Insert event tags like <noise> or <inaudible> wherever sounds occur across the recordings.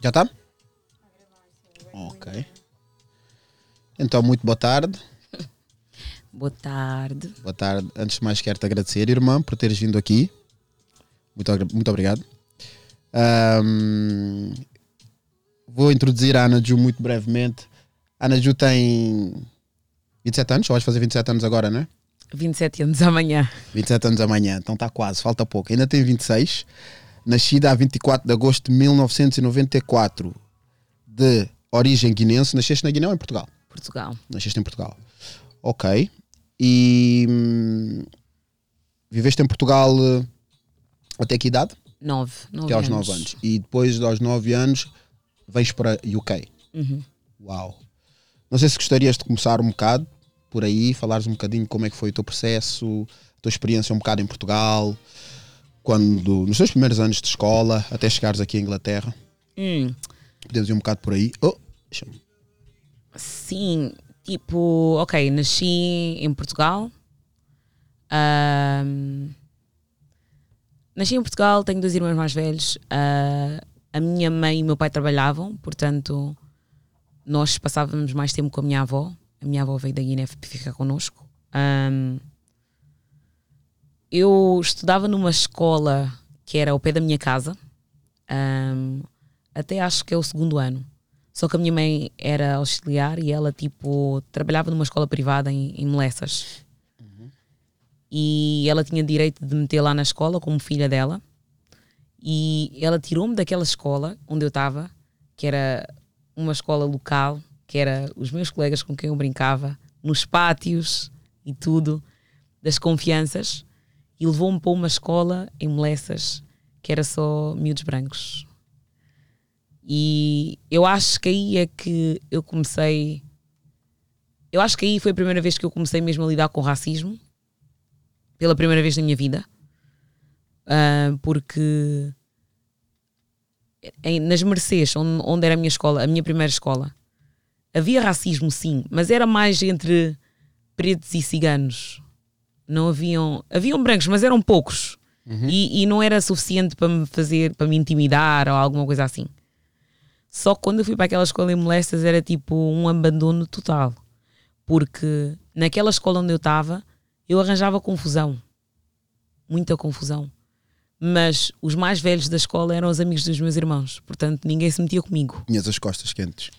Já está? Ok. Então, muito boa tarde. <laughs> Boa tarde. Boa tarde. Antes de mais, quero-te agradecer, irmã, por teres vindo aqui. Muito, muito obrigado. Ahm, vou introduzir a Ana Ju muito brevemente. A Ana Ju tem 27 anos, ou vais fazer 27 anos agora, não é? 27 anos amanhã. 27 anos amanhã, então está quase, falta pouco. Ainda tem 26. Nascida a 24 de agosto de 1994, de origem guinense. Nasceste na Guiné ou em Portugal? Portugal. Nasceste em Portugal. Ok. E hum, viveste em Portugal eh, até que idade? 9. Até aos 9 anos. E depois dos 9 anos vens para UK. Uhum. Uau. Não sei se gostarias de começar um bocado por aí, falares um bocadinho como é que foi o teu processo, a tua experiência um bocado em Portugal, quando nos teus primeiros anos de escola, até chegares aqui à Inglaterra. Hum, Podemos ir um bocado por aí. Oh, sim, tipo, ok, nasci em Portugal. Ahm, nasci em Portugal, tenho dois irmãos mais velhos. Ah, a minha mãe e o meu pai trabalhavam, portanto, nós passávamos mais tempo com a minha avó. A minha avó veio da Guiné ficar connosco. Ahm, eu estudava numa escola que era ao pé da minha casa, ahm, até acho que é o segundo ano. Só que a minha mãe era auxiliar e ela, tipo, trabalhava numa escola privada em, em Molessas. E ela tinha direito de me meter lá na escola como filha dela. E ela tirou-me daquela escola onde eu estava, que era uma escola local, que era os meus colegas com quem eu brincava, nos pátios e tudo, das confianças, e levou-me para uma escola em Molessas, que era só miúdos brancos. E eu acho que aí é que eu comecei. Eu acho que aí foi a primeira vez que eu comecei mesmo a lidar com racismo. Pela primeira vez na minha vida. Ah, porque em- nas Mercês, onde, onde era a minha escola, a minha primeira escola, havia racismo sim, mas era mais entre pretos e ciganos. Não haviam. Haviam brancos, mas eram poucos. E, e não era suficiente para me fazer, para me intimidar ou alguma coisa assim. Só que quando eu fui para aquela escola em molestas era tipo um abandono total. Porque naquela escola onde eu estava, eu arranjava confusão. Muita confusão. Mas os mais velhos da escola eram os amigos dos meus irmãos. Portanto, ninguém se metia comigo. Tinhas as costas quentes.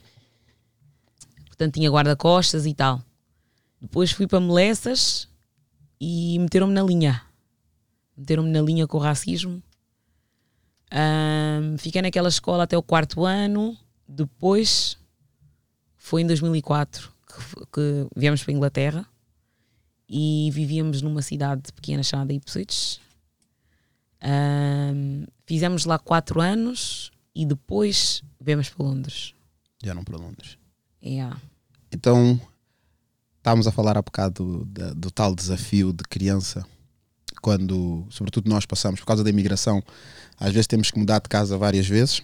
Portanto, tinha guarda-costas e tal. Depois fui para Molessas e meteram-me na linha. Meteram-me na linha com o racismo. Ahm, fiquei naquela escola até o quarto ano. Depois foi em 2004 que, que viemos para a Inglaterra e vivíamos numa cidade pequena chamada Ipswich. Ahm, fizemos lá quatro anos e depois viemos para Londres. Já não para Londres. Yeah. Então, estávamos a falar há bocado da- do, tal desafio de criança, quando, sobretudo nós passamos, por causa da imigração, às vezes temos que mudar de casa várias vezes.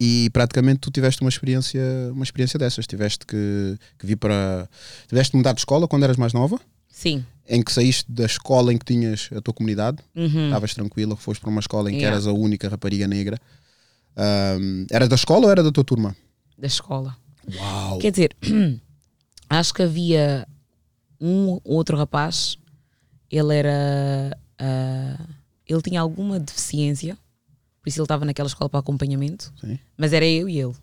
E praticamente tu tiveste uma experiência, uma experiência dessas. Tiveste que, que vir para. Tiveste mudar de escola quando eras mais nova, Sim. em que saíste da escola em que tinhas a tua comunidade, Uhum. estavas tranquila, foste para uma escola em que Yeah. eras a única rapariga negra. Ahm, eras da escola ou era da tua turma? Da escola. Uau! Quer dizer, <clears throat> acho que havia um outro rapaz, ele era. ah, ele tinha alguma deficiência, por isso ele estava naquela escola para acompanhamento, Sim. mas era eu e ele.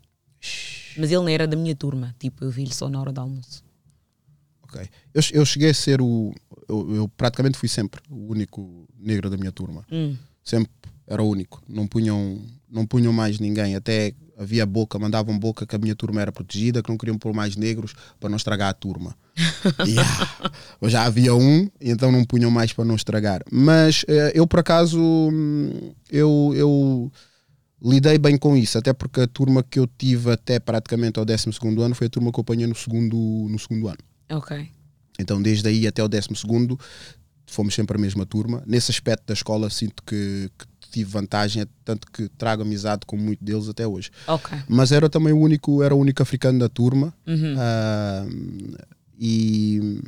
Mas ele não era da minha turma, tipo, eu vi-lhe só na hora do almoço. Ok. Eu, eu cheguei a ser o. Eu, eu praticamente fui sempre o único negro da minha turma. Hum. Sempre era o único. Não punham, não punham mais ninguém. Até havia boca, mandavam boca que a minha turma era protegida, que não queriam pôr mais negros para não estragar a turma. <laughs> yeah. Já havia um, então não punham mais para não estragar. Mas eh, eu, por acaso, hum, eu, eu lidei bem com isso, até porque a turma que eu tive até praticamente ao 12 ano foi a turma que eu apanhei no segundo, no segundo ano. Ok. Então, desde aí até o 12 fomos sempre a mesma turma. Nesse aspecto da escola, sinto que, que tive vantagem, tanto que trago amizade com muitos deles até hoje. Ok. Mas era também o único, era o único africano da turma. Uhum. Ah, e,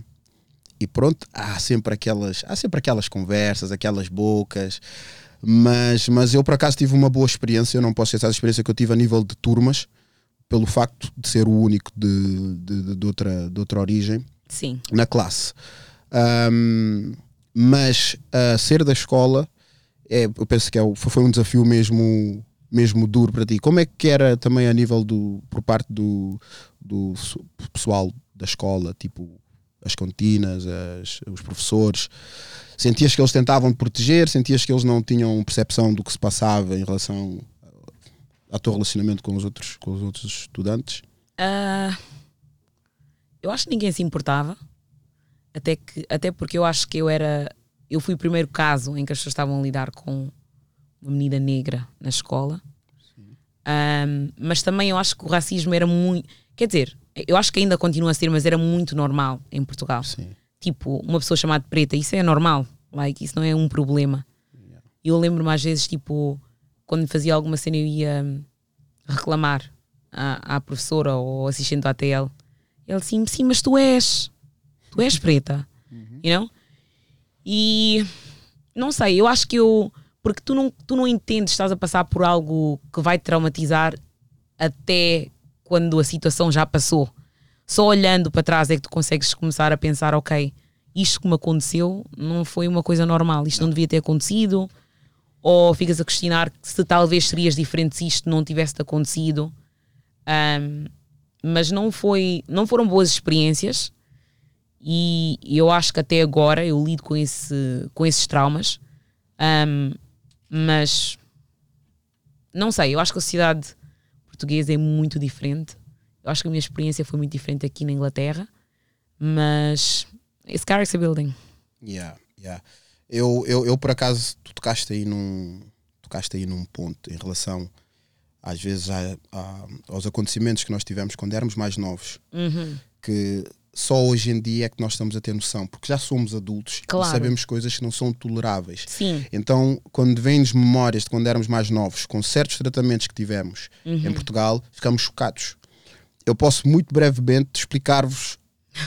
e pronto, há sempre aquelas, há sempre aquelas conversas, aquelas bocas. Mas, mas eu por acaso tive uma boa experiência, eu não posso esquecer a experiência que eu tive a nível de turmas, pelo facto de ser o único de, de, de outra, de outra origem Sim. na classe. Um, mas uh, ser da escola, é, eu penso que é, foi um desafio mesmo, mesmo duro para ti. Como é que era também a nível do, por parte do, do pessoal da escola, tipo as cantinas, as, os professores? Sentias que eles tentavam te proteger? Sentias que eles não tinham percepção do que se passava em relação ao teu relacionamento com os outros, com os outros estudantes? Uh, eu acho que ninguém se importava. Até, que, até porque eu acho que eu era. Eu fui o primeiro caso em que as pessoas estavam a lidar com uma menina negra na escola. Um, mas também eu acho que o racismo era muito. Quer dizer, eu acho que ainda continua a ser, mas era muito normal em Portugal. Sim. Tipo, uma pessoa chamada preta, isso é normal. Like, isso não é um problema. E eu lembro-me às vezes, tipo, quando fazia alguma cena, eu ia hum, reclamar à, à professora ou assistente do ATL. Ele assim, sim, mas tu és. Tu és preta. Uhum. You know? E não sei, eu acho que eu. Porque tu não, tu não entendes, estás a passar por algo que vai te traumatizar até quando a situação já passou só olhando para trás é que tu consegues começar a pensar, ok, isto que me aconteceu não foi uma coisa normal, isto não, devia ter acontecido, ou ficas a questionar se talvez serias diferente se isto não tivesse acontecido. Um, mas não foi, não foram boas experiências e eu acho que até agora eu lido com, esse, com esses traumas, um, mas não sei, eu acho que a sociedade portuguesa é muito diferente eu acho que a minha experiência foi muito diferente aqui na Inglaterra, mas it's character building. Yeah, yeah. Eu, eu, eu por acaso, tu tocaste aí num, tocaste aí num ponto em relação às vezes a, a, aos acontecimentos que nós tivemos quando éramos mais novos, uhum. que só hoje em dia é que nós estamos a ter noção, porque já somos adultos claro. e sabemos coisas que não são toleráveis. Sim. Então, quando vêm-nos memórias de quando éramos mais novos, com certos tratamentos que tivemos uhum. em Portugal, ficamos chocados eu posso muito brevemente explicar-vos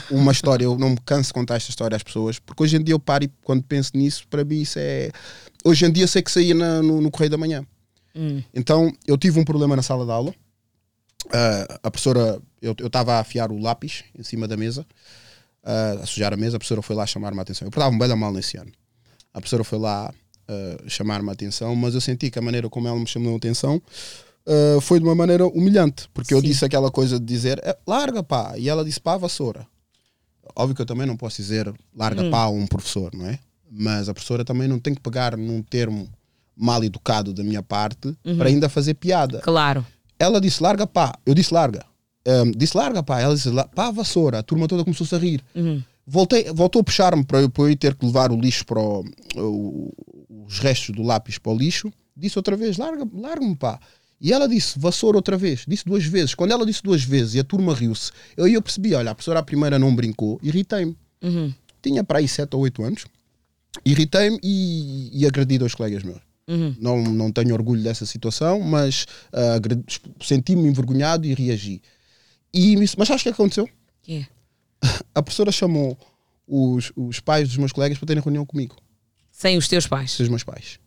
uma história. Eu não me canso de contar esta história às pessoas, porque hoje em dia eu paro e quando penso nisso, para mim isso é. Hoje em dia sei que saía na, no, no Correio da Manhã. Hum. Então eu tive um problema na sala de aula. Uh, a professora, eu estava a afiar o lápis em cima da mesa, uh, a sujar a mesa. A professora foi lá chamar-me a atenção. Eu portava-me bem mal nesse ano. A professora foi lá uh, chamar-me a atenção, mas eu senti que a maneira como ela me chamou a atenção foi de uma maneira humilhante, porque Sim. eu disse aquela coisa de dizer é, larga pá, e ela disse pá, vassoura. Óbvio que eu também não posso dizer larga hum. pá a um professor, não é? Mas a professora também não tem que pegar num termo mal educado da minha parte uhum. para ainda fazer piada. Claro. Ela disse larga pá, eu disse larga. Um, disse larga pá, ela disse pá, vassoura. A turma toda começou a rir. Uhum. Voltei, voltou a puxar-me para, eu, para eu ter que levar o lixo para o, o, os restos do lápis para o lixo. Disse outra vez: larga-me, larga pá. E ela disse vassoura outra vez, disse duas vezes. Quando ela disse duas vezes e a turma riu-se, eu, eu percebi: olha, a professora a primeira não brincou, irritei-me. Uhum. Tinha para aí 7 ou 8 anos, irritei-me e, e agredi dois colegas meus. Uhum. Não, não tenho orgulho dessa situação, mas uh, senti-me envergonhado e reagi. E, mas acho que aconteceu? Yeah. A professora chamou os, os pais dos meus colegas para terem reunião comigo. Sem os teus pais? Sem os meus pais.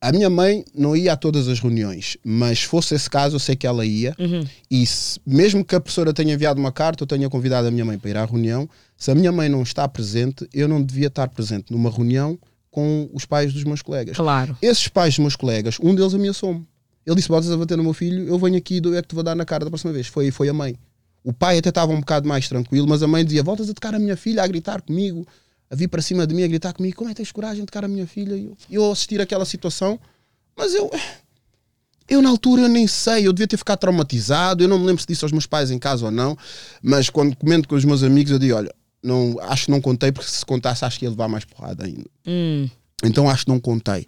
A minha mãe não ia a todas as reuniões, mas se fosse esse caso, eu sei que ela ia. Uhum. E se, mesmo que a professora tenha enviado uma carta, eu tenha convidado a minha mãe para ir à reunião. Se a minha mãe não está presente, eu não devia estar presente numa reunião com os pais dos meus colegas. Claro. Esses pais dos meus colegas, um deles ameaçou-me. Ele disse: Botas a bater no meu filho, eu venho aqui e é que te vou dar na cara da próxima vez. Foi, foi a mãe. O pai até estava um bocado mais tranquilo, mas a mãe dizia: Voltas a tocar a minha filha, a gritar comigo, a vir para cima de mim, a gritar comigo: Como é que tens coragem de tocar a minha filha? E eu, eu assistir aquela situação mas eu. Eu, na altura, eu nem sei, eu devia ter ficado traumatizado. Eu não me lembro se disse aos meus pais em casa ou não, mas quando comento com os meus amigos, eu digo: olha, não, acho que não contei, porque se contasse, acho que ia levar mais porrada ainda. Hum. Então, acho que não contei.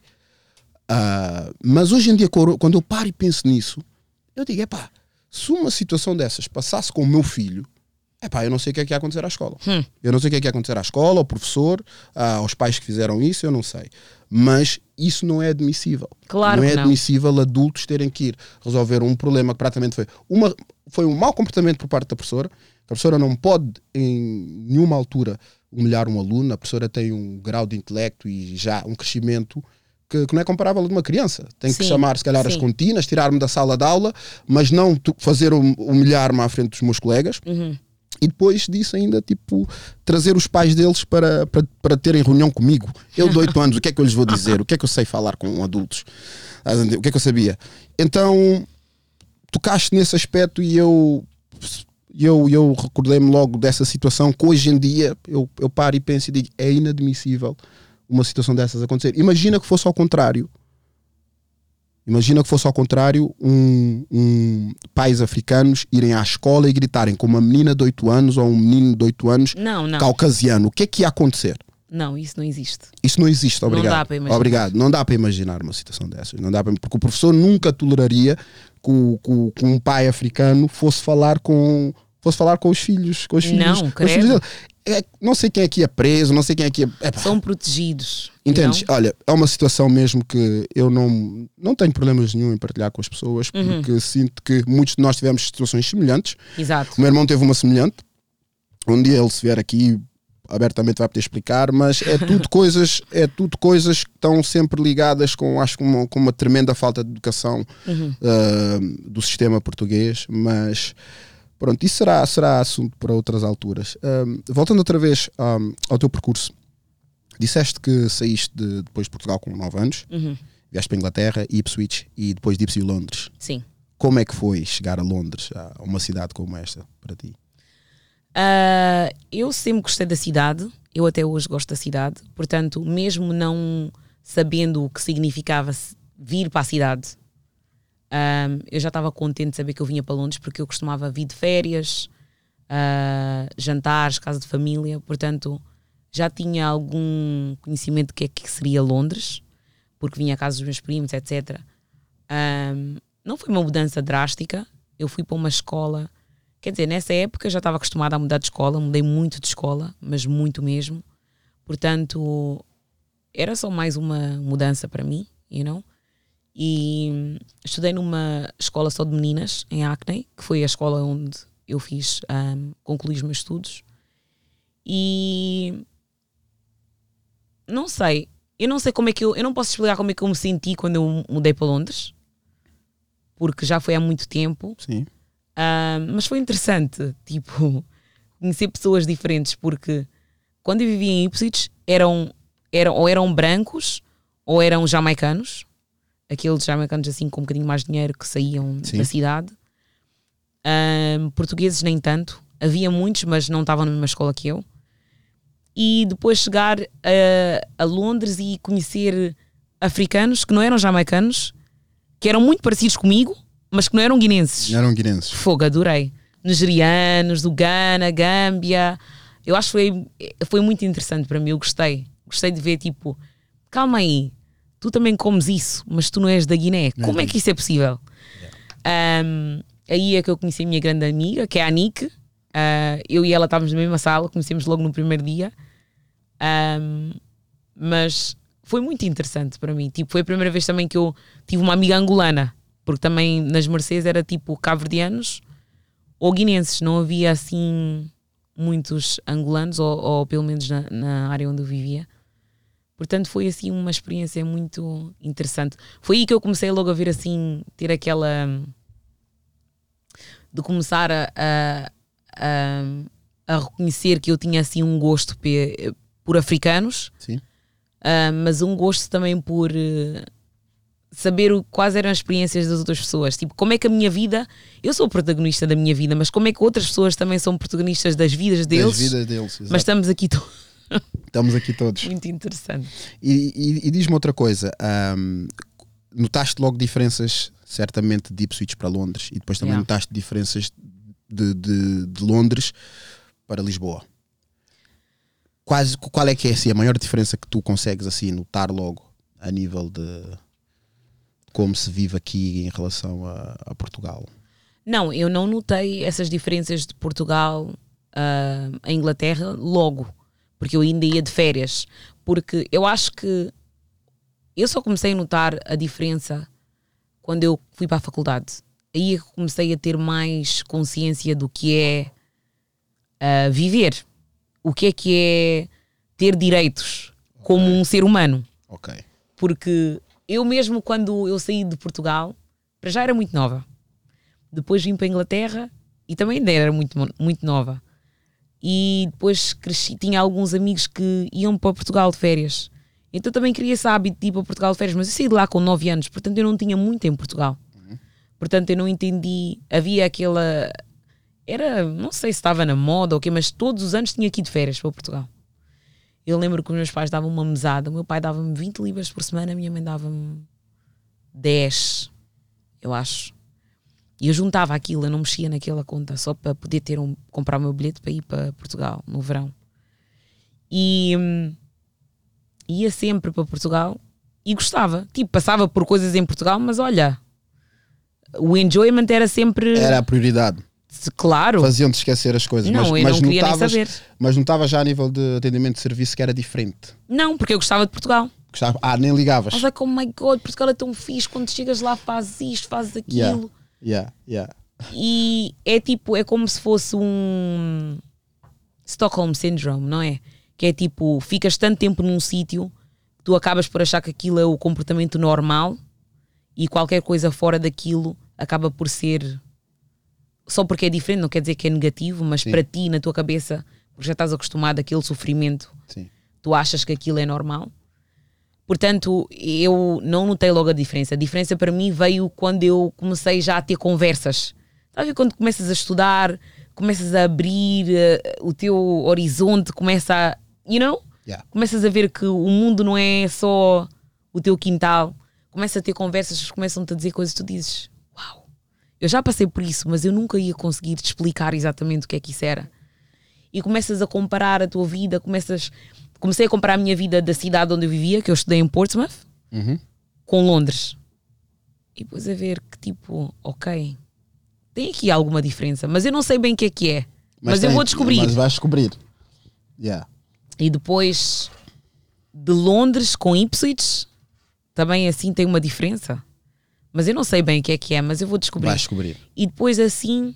Uh, mas hoje em dia, quando eu paro e penso nisso, eu digo: é pá, se uma situação dessas passasse com o meu filho, é pá, eu não sei o que é que ia acontecer à escola. Hum. Eu não sei o que é que ia acontecer à escola, ao professor, uh, aos pais que fizeram isso, eu não sei. Mas isso não é admissível. Claro não é não. admissível adultos terem que ir resolver um problema que praticamente foi, uma, foi um mau comportamento por parte da professora. A professora não pode, em nenhuma altura, humilhar um aluno. A professora tem um grau de intelecto e já um crescimento que, que não é comparável a de uma criança. Tem que Sim, chamar, se calhar, as sim. continas, tirar-me da sala de aula, mas não fazer hum- humilhar-me à frente dos meus colegas. Uhum. E depois disso ainda, tipo, trazer os pais deles para, para, para terem reunião comigo. Eu de 8 anos, o que é que eu lhes vou dizer? O que é que eu sei falar com adultos? O que é que eu sabia? Então, tocaste nesse aspecto e eu eu, eu recordei-me logo dessa situação que hoje em dia eu, eu paro e penso e digo é inadmissível uma situação dessas acontecer. Imagina que fosse ao contrário. Imagina que fosse ao contrário um, um pais africanos irem à escola e gritarem com uma menina de 8 anos ou um menino de 8 anos Não, não. caucasiano. O que é que ia acontecer? Não, isso não existe. Isso não existe, obrigado. dá para imaginar. Obrigado. Não dá para imaginar uma situação dessas. Não dá para, porque o professor nunca toleraria que, que que um pai africano fosse falar com fosse falar com os filhos, com os filhos, Não, credo. filhos. É, não sei quem aqui é preso, não sei quem aqui é. Epá, São protegidos. Entendes? não? Olha, é uma situação mesmo que eu não, não tenho problemas nenhum em partilhar com as pessoas, Uhum. porque sinto que muitos de nós tivemos situações semelhantes. Exato. O meu irmão teve uma semelhante. Um dia ele se vier aqui abertamente vai poder explicar, mas é <laughs> tudo coisas, é tudo coisas que estão sempre ligadas com acho com uma, com uma tremenda falta de educação Uhum. ah, do sistema português, mas pronto, isso será, será assunto para outras alturas. Ah, voltando outra vez ah, ao teu percurso, disseste que saíste de- depois de Portugal com 9 anos, Uhum. vieste para a Inglaterra, Ipswich e depois de Ipswich Londres. Sim. Como é que foi chegar a Londres, a uma cidade como esta, para ti? Ah, eu sempre gostei da cidade, eu até hoje gosto da cidade, portanto, mesmo não sabendo o que significava vir para a cidade, ah, eu já estava contente de saber que eu vinha para Londres porque eu costumava vir de férias, ah, jantares, casa de família, portanto, já tinha algum conhecimento do que é que seria Londres, porque vinha à casa dos meus primos, etc. Ah, não foi uma mudança drástica, eu fui para uma escola Quer dizer, nessa época eu já estava acostumada a mudar de escola, mudei muito de escola, mas muito mesmo. Portanto, era só mais uma mudança para mim, you know? E estudei numa escola só de meninas, em Acne, que foi a escola onde eu fiz, um, concluí os meus estudos. E não sei, eu não sei como é que eu, eu não posso explicar como é que eu me senti quando eu mudei para Londres, porque já foi há muito tempo. Sim. Mas foi interessante, <laughs> tipo, conhecer pessoas diferentes, porque quando eu vivia em Ipswich eram, eram, ou eram brancos ou eram jamaicanos, aqueles jamaicanos assim com um bocadinho mais de dinheiro que saíam Sim. da cidade. Ah, portugueses nem tanto, havia muitos, mas não estavam na mesma escola que eu. E depois chegar a, a Londres e conhecer africanos que não eram jamaicanos, que eram muito parecidos comigo, mas que não eram guinenses. Eram guinenses. Fogo, adorei. Nigerianos, do Ghana, Gâmbia. Eu acho que foi, foi muito interessante para mim. Eu gostei. Gostei de ver, tipo, calma aí, tu também comes isso, mas tu não és da Guiné. Como é que isso é possível? Um, aí é que eu conheci a minha grande amiga, que é a Nick. Uh, eu e ela estávamos na mesma sala, conhecemos logo no primeiro dia. Um, mas foi muito interessante para mim. Tipo, foi a primeira vez também que eu tive uma amiga angolana, porque também nas Mercedes era tipo cabo-verdianos ou guinenses, não havia assim muitos angolanos, ou, ou pelo menos na, na área onde eu vivia. Portanto, foi assim uma experiência muito interessante. Foi aí que eu comecei logo a ver assim, ter aquela. de começar a, a, a, a reconhecer que eu tinha assim um gosto pe- por africanos, Sim. ah, mas um gosto também por eh, saber o- quais eram as experiências das outras pessoas. Tipo, como é que a minha vida. Eu sou protagonista da minha vida, mas como é que outras pessoas também são protagonistas das vidas deles? Das vidas deles. mas exato. estamos aqui to- Estamos aqui todos. muito interessante. E, e- e diz-me outra coisa. ahm, notaste logo diferenças, certamente, de Ipswich para Londres e depois também Yeah. notaste diferenças de, de- de Londres para Lisboa. Quase, qual é que é assim, a maior diferença que tu consegues assim notar logo a nível de como se vive aqui em relação a, a Portugal? Não, eu não notei essas diferenças de Portugal ah, a Inglaterra logo, porque eu ainda ia de férias. Porque eu acho que eu só comecei a notar a diferença quando eu fui para a faculdade. Aí é que comecei a ter mais consciência do que é ah, viver, o que é que é ter direitos como um ser humano. Ok. Porque eu mesmo, quando eu saí de Portugal, para já era muito nova. Depois vim para a Inglaterra e também ainda era muito, muito nova. E depois cresci, tinha alguns amigos que iam para Portugal de férias. Então também queria esse hábito de ir para Portugal de férias, mas eu saí de lá com 9 anos, portanto eu não tinha muito em Portugal. Portanto eu não entendi. Havia aquela. Era, não sei se estava na moda ou o quê, mas todos os anos tinha aqui de férias para Portugal. Eu lembro que os meus pais davam uma mesada, o meu pai dava-me 20 libras por semana, a minha mãe dava-me 10, eu acho. E eu juntava aquilo, eu não mexia naquela conta só para poder ter um, comprar o meu bilhete para ir para Portugal no verão. E hum, ia sempre para Portugal e gostava. Tipo, passava por coisas em Portugal, mas olha, o enjoyment era sempre. Era a prioridade. Claro. Faziam-te esquecer as coisas. Não, mas, eu mas não queria nem notavas- saber. Mas notava já a nível de atendimento de serviço que era diferente. Não, porque eu gostava de Portugal. Gostava- ah, nem ligavas. I was like, oh my god, Portugal é tão fixe. Quando chegas lá, fazes isto, fazes aquilo. Yeah. Yeah, yeah. E é tipo, é como se fosse um Stockholm Syndrome, não é? Que é tipo, ficas tanto tempo num sítio que tu acabas por achar que aquilo é o comportamento normal e qualquer coisa fora daquilo acaba por ser só porque é diferente, não quer dizer que é negativo, mas Sim. para ti, na tua cabeça, porque já estás acostumado àquele sofrimento, Sim. tu achas que aquilo é normal. Portanto, eu não notei logo a diferença. A diferença para mim veio quando eu comecei já a ter conversas. Sabe quando começas a estudar, começas a abrir eh, o teu horizonte, começa a, you know? Yeah. Começas a ver que o mundo não é só o teu quintal. Começas a ter conversas, começam-te a dizer coisas, tu dizes, uau, eu já passei por isso, mas eu nunca ia conseguir te explicar exatamente o que é que isso era e começas a comparar a tua vida, começas comecei a comparar a minha vida da cidade onde eu vivia, que eu estudei em Portsmouth, Uhum. com Londres. E depois a ver que tipo, ok, tem aqui alguma diferença, mas eu não sei bem o que é que é. Mas, eu tem- vou descobrir. Mas vais descobrir. Yeah. E depois de Londres com Ipswich, também assim tem uma diferença. Mas eu não sei bem o que é que é, mas eu vou descobrir. Vais descobrir. E depois assim,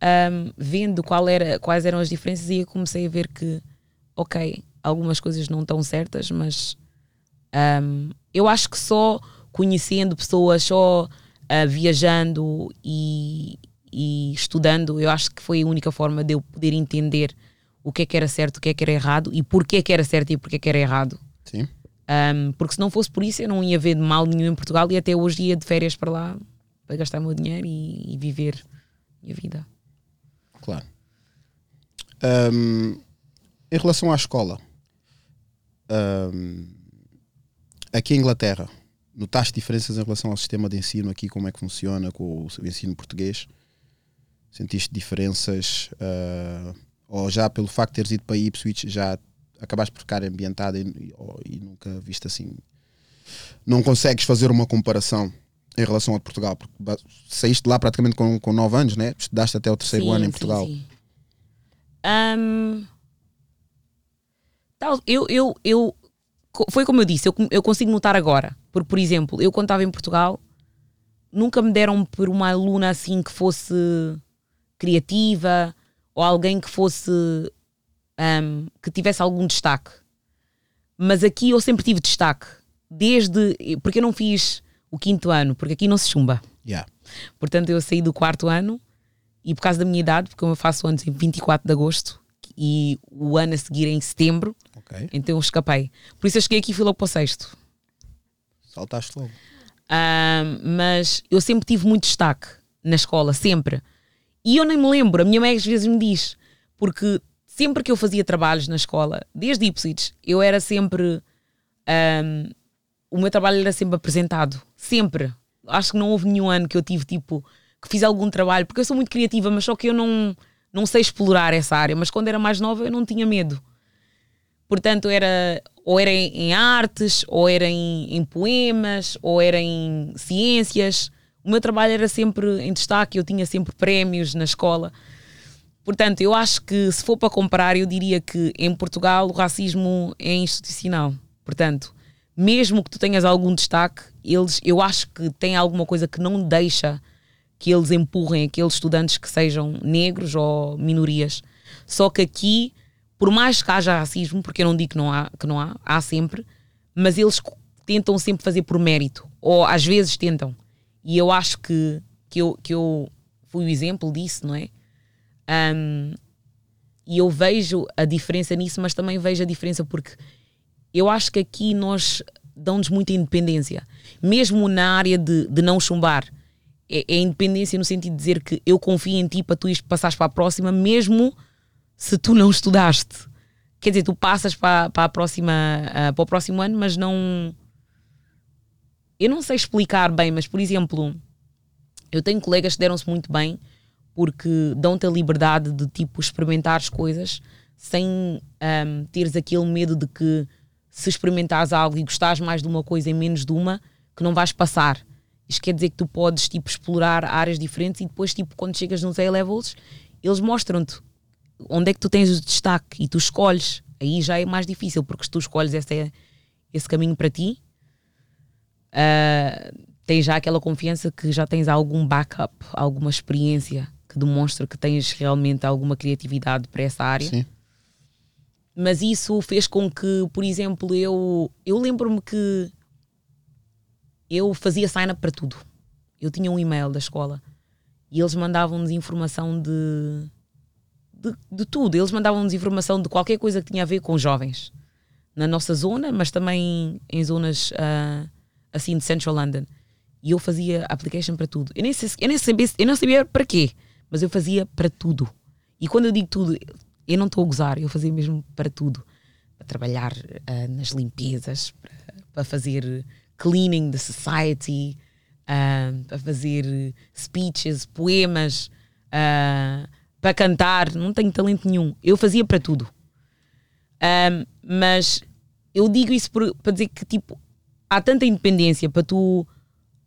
ahm, vendo qual era, quais eram as diferenças, e eu comecei a ver que, ok, algumas coisas não estão certas, mas ahm, eu acho que só conhecendo pessoas, só ah, viajando e, e estudando, eu acho que foi a única forma de eu poder entender o que é que era certo, o que é que era errado e porquê que era certo e porquê que era errado. Sim. Um, porque se não fosse por isso eu não ia ver mal nenhum em Portugal e até hoje ia de férias para lá para gastar o meu dinheiro e, e viver a minha vida. Claro. Ahm, em relação à escola, ahm, aqui em Inglaterra, notaste diferenças em relação ao sistema de ensino aqui, como é que funciona com o ensino português? Sentiste diferenças? ah, ou já pelo facto de teres ido para Ipswich, já acabaste por ficar ambientada e, e nunca viste assim? Não consegues fazer uma comparação em relação a Portugal? Porque saíste lá praticamente com, com 9 anos, né? Estudaste até o terceiro ano em Portugal. sim. Um, tal, eu, eu, eu, foi como eu disse, eu, eu consigo notar agora. Porque, por exemplo, eu quando estava em Portugal, nunca me deram por uma aluna assim que fosse criativa ou alguém que fosse um, que tivesse algum destaque. Mas aqui eu sempre tive destaque. Desde. Porque eu não fiz o quinto ano, porque aqui não se chumba. Yeah. Portanto, eu saí do quarto ano e por causa da minha idade, porque eu faço anos em 24 de agosto e o ano a seguir é em setembro, Ok. então eu escapei. Por isso eu cheguei aqui e fui logo para o sexto. Saltaste logo. Mas eu sempre tive muito destaque na escola, sempre. E eu nem me lembro, a minha mãe às vezes me diz, porque sempre que eu fazia trabalhos na escola, desde Ipswich, eu era sempre. ahm, o meu trabalho era sempre apresentado. Sempre. Acho que não houve nenhum ano que eu tive tipo. que fiz algum trabalho, porque eu sou muito criativa, mas só que eu não, não sei explorar essa área. Mas quando era mais nova eu não tinha medo. Portanto, era ou era em, artes, ou era em, em poemas, ou era em ciências. O meu trabalho era sempre em destaque, eu tinha sempre prémios na escola. Portanto, eu acho que se for para comparar, eu diria que em Portugal o racismo é institucional. Portanto, mesmo que tu tenhas algum destaque, eles, eu acho que tem alguma coisa que não deixa que eles empurrem aqueles estudantes que sejam negros ou minorias. Só que aqui, por mais que haja racismo, porque eu não digo que não há, que não há, há sempre, mas eles tentam sempre fazer por mérito, ou às vezes tentam. E eu acho que, que, eu, que eu fui o exemplo disso, não é? Um, e eu vejo a diferença nisso, mas também vejo a diferença porque eu acho que aqui nós dão-nos muita independência, mesmo na área de, de não chumbar. É, é independência no sentido de dizer que eu confio em ti para tu passares para a próxima, mesmo se tu não estudaste. Quer dizer, tu passas para, para, a próxima, uh, para o próximo ano, mas não. Eu não sei explicar bem, mas por exemplo, eu tenho colegas que deram-se muito bem porque dão-te a liberdade de tipo experimentares coisas sem um, teres aquele medo de que se experimentares algo e gostares mais de uma coisa e menos de uma, que não vais passar. Isto quer dizer que tu podes tipo, explorar áreas diferentes e depois, tipo, quando chegas nos A-levels, eles mostram-te onde é que tu tens o destaque e tu escolhes. Aí já é mais difícil, porque se tu escolhes esse, esse caminho para ti, uh, tens já aquela confiança que já tens algum backup, alguma experiência que demonstra que tens realmente alguma criatividade para essa área. Sim. Mas isso fez com que, por exemplo, eu, eu lembro-me que eu fazia sign-up para tudo. Eu tinha um e-mail da escola e eles mandavam-nos informação de, de, de, tudo. Eles mandavam-nos informação de qualquer coisa que tinha a ver com jovens na nossa zona, mas também em zonas uh, assim de Central London. E eu fazia application para tudo. Eu nem, sei, eu nem sabia, eu sabia para quê mas eu fazia para tudo. E quando eu digo tudo, eu não estou a gozar, eu fazia mesmo para tudo. Para trabalhar uh, nas limpezas, para, para, fazer cleaning the society, uh, para fazer speeches, poemas, uh, para cantar. Não tenho talento nenhum. Eu fazia para tudo. mas eu digo isso para dizer que tipo, há tanta independência para tu,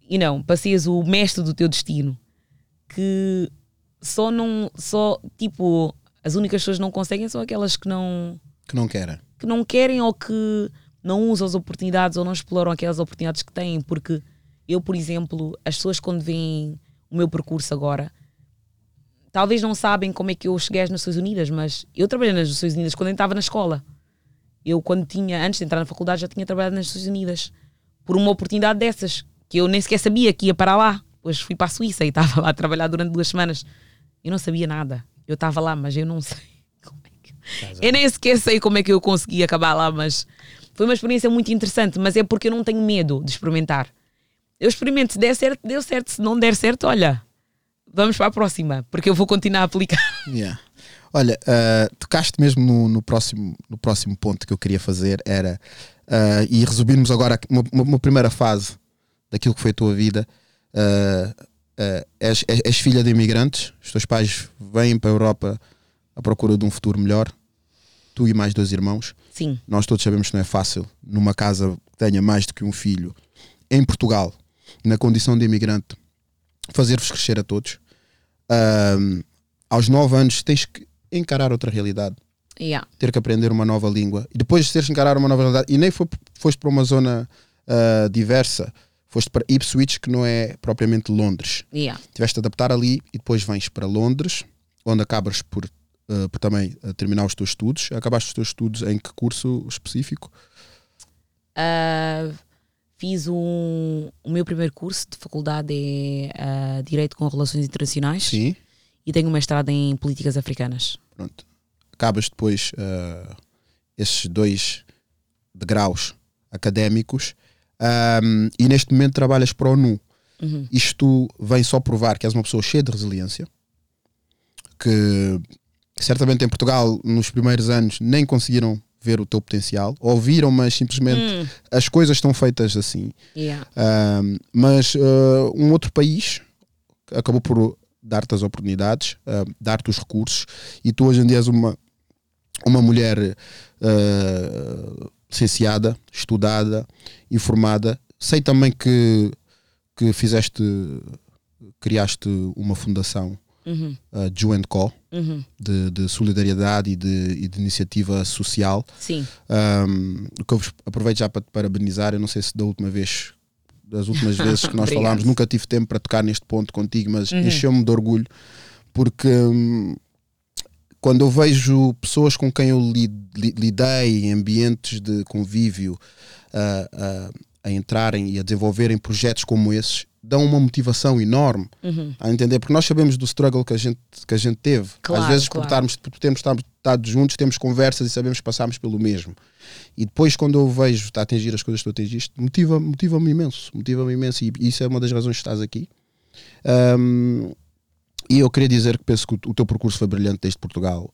e não, para seres o mestre do teu destino, que só não. Só, tipo, as únicas pessoas que não conseguem são aquelas que não. Que não querem. Que não querem ou que não usam as oportunidades ou não exploram aquelas oportunidades que têm. Porque eu, por exemplo, as pessoas quando veem o meu percurso agora, talvez não sabem como é que eu cheguei às Nações Unidas, mas eu trabalhei nas Nações Unidas quando eu estava na escola. Eu, quando tinha, antes de entrar na faculdade, já tinha trabalhado nas Nações Unidas. Por uma oportunidade dessas, que eu nem sequer sabia que ia para lá. Depois fui para a Suíça e estava lá a trabalhar durante duas semanas. Eu não sabia nada. Eu estava lá, mas eu não sei <laughs> como é que. Eu nem sequer sei como é que eu consegui acabar lá, mas foi uma experiência muito interessante. Mas é porque eu não tenho medo de experimentar. Eu experimento, se der certo, deu certo. Se não der certo, olha, vamos para a próxima, porque eu vou continuar a aplicar. <laughs> Yeah. Olha, uh, tocaste mesmo no, no, próximo, no próximo ponto que eu queria fazer, era uh, e resumirmos agora uma, uma, primeira fase daquilo que foi a tua vida. Uh, uh, és, és, és, filha de imigrantes, os teus pais vêm para a Europa à procura de um futuro melhor, tu e mais dois irmãos. Sim. Nós todos sabemos que não é fácil, numa casa que tenha mais do que um filho, em Portugal, na condição de imigrante, fazer-vos crescer a todos. Uh, aos nove anos tens que encarar outra realidade. Yeah. Ter que aprender uma nova língua. E depois de teres que encarar uma nova realidade, e nem foi, foste para uma zona uh, diversa, foste para Ipswich, que não é propriamente Londres. Yeah. Tiveste a adaptar ali e depois vens para Londres, onde acabas por, uh, por também uh, terminar os teus estudos. Acabaste os teus estudos em que curso específico? Uh, fiz um, o meu primeiro curso de faculdade é Direito com Relações Internacionais. Sim. E tenho um mestrado em Políticas Africanas. Pronto. Acabas depois esses dois degraus académicos um, e neste momento trabalhas para o NU. Uhum. Isto vem só provar que és uma pessoa cheia de resiliência, que certamente em Portugal nos primeiros anos nem conseguiram ver o teu potencial, ouviram, mas simplesmente hum. as coisas estão feitas assim. Yeah. Um, mas uh, um outro país acabou por dar-te as oportunidades, uh, dar-te os recursos, e tu hoje em dia és uma, uma mulher uh, licenciada, estudada, informada. Sei também que, que fizeste, criaste uma fundação, uhum. uh, Ju Co, uhum. de, de, solidariedade e de, e de, iniciativa social. Sim. Um, o que eu vos aproveito já para te parabenizar. Eu não sei se da última vez, das últimas vezes que nós <laughs> falámos, nunca tive tempo para tocar neste ponto contigo, mas uhum. encheu-me de orgulho porque. Hum, quando eu vejo pessoas com quem eu lidei em ambientes de convívio uh, uh, a entrarem e a desenvolverem projetos como esses dão uma motivação enorme Uhum. a entender, porque nós sabemos do struggle que a gente, que a gente teve. Claro, Às vezes, claro. por, estarmos, por termos estado- juntos, temos conversas e sabemos que passámos pelo mesmo. E depois, quando eu vejo a atingir as coisas que tu atingiste, motiva- motiva-me imenso. Motiva-me imenso. E isso é uma das razões que estás aqui. Ahm, e eu queria dizer que penso que o, teu percurso foi brilhante desde Portugal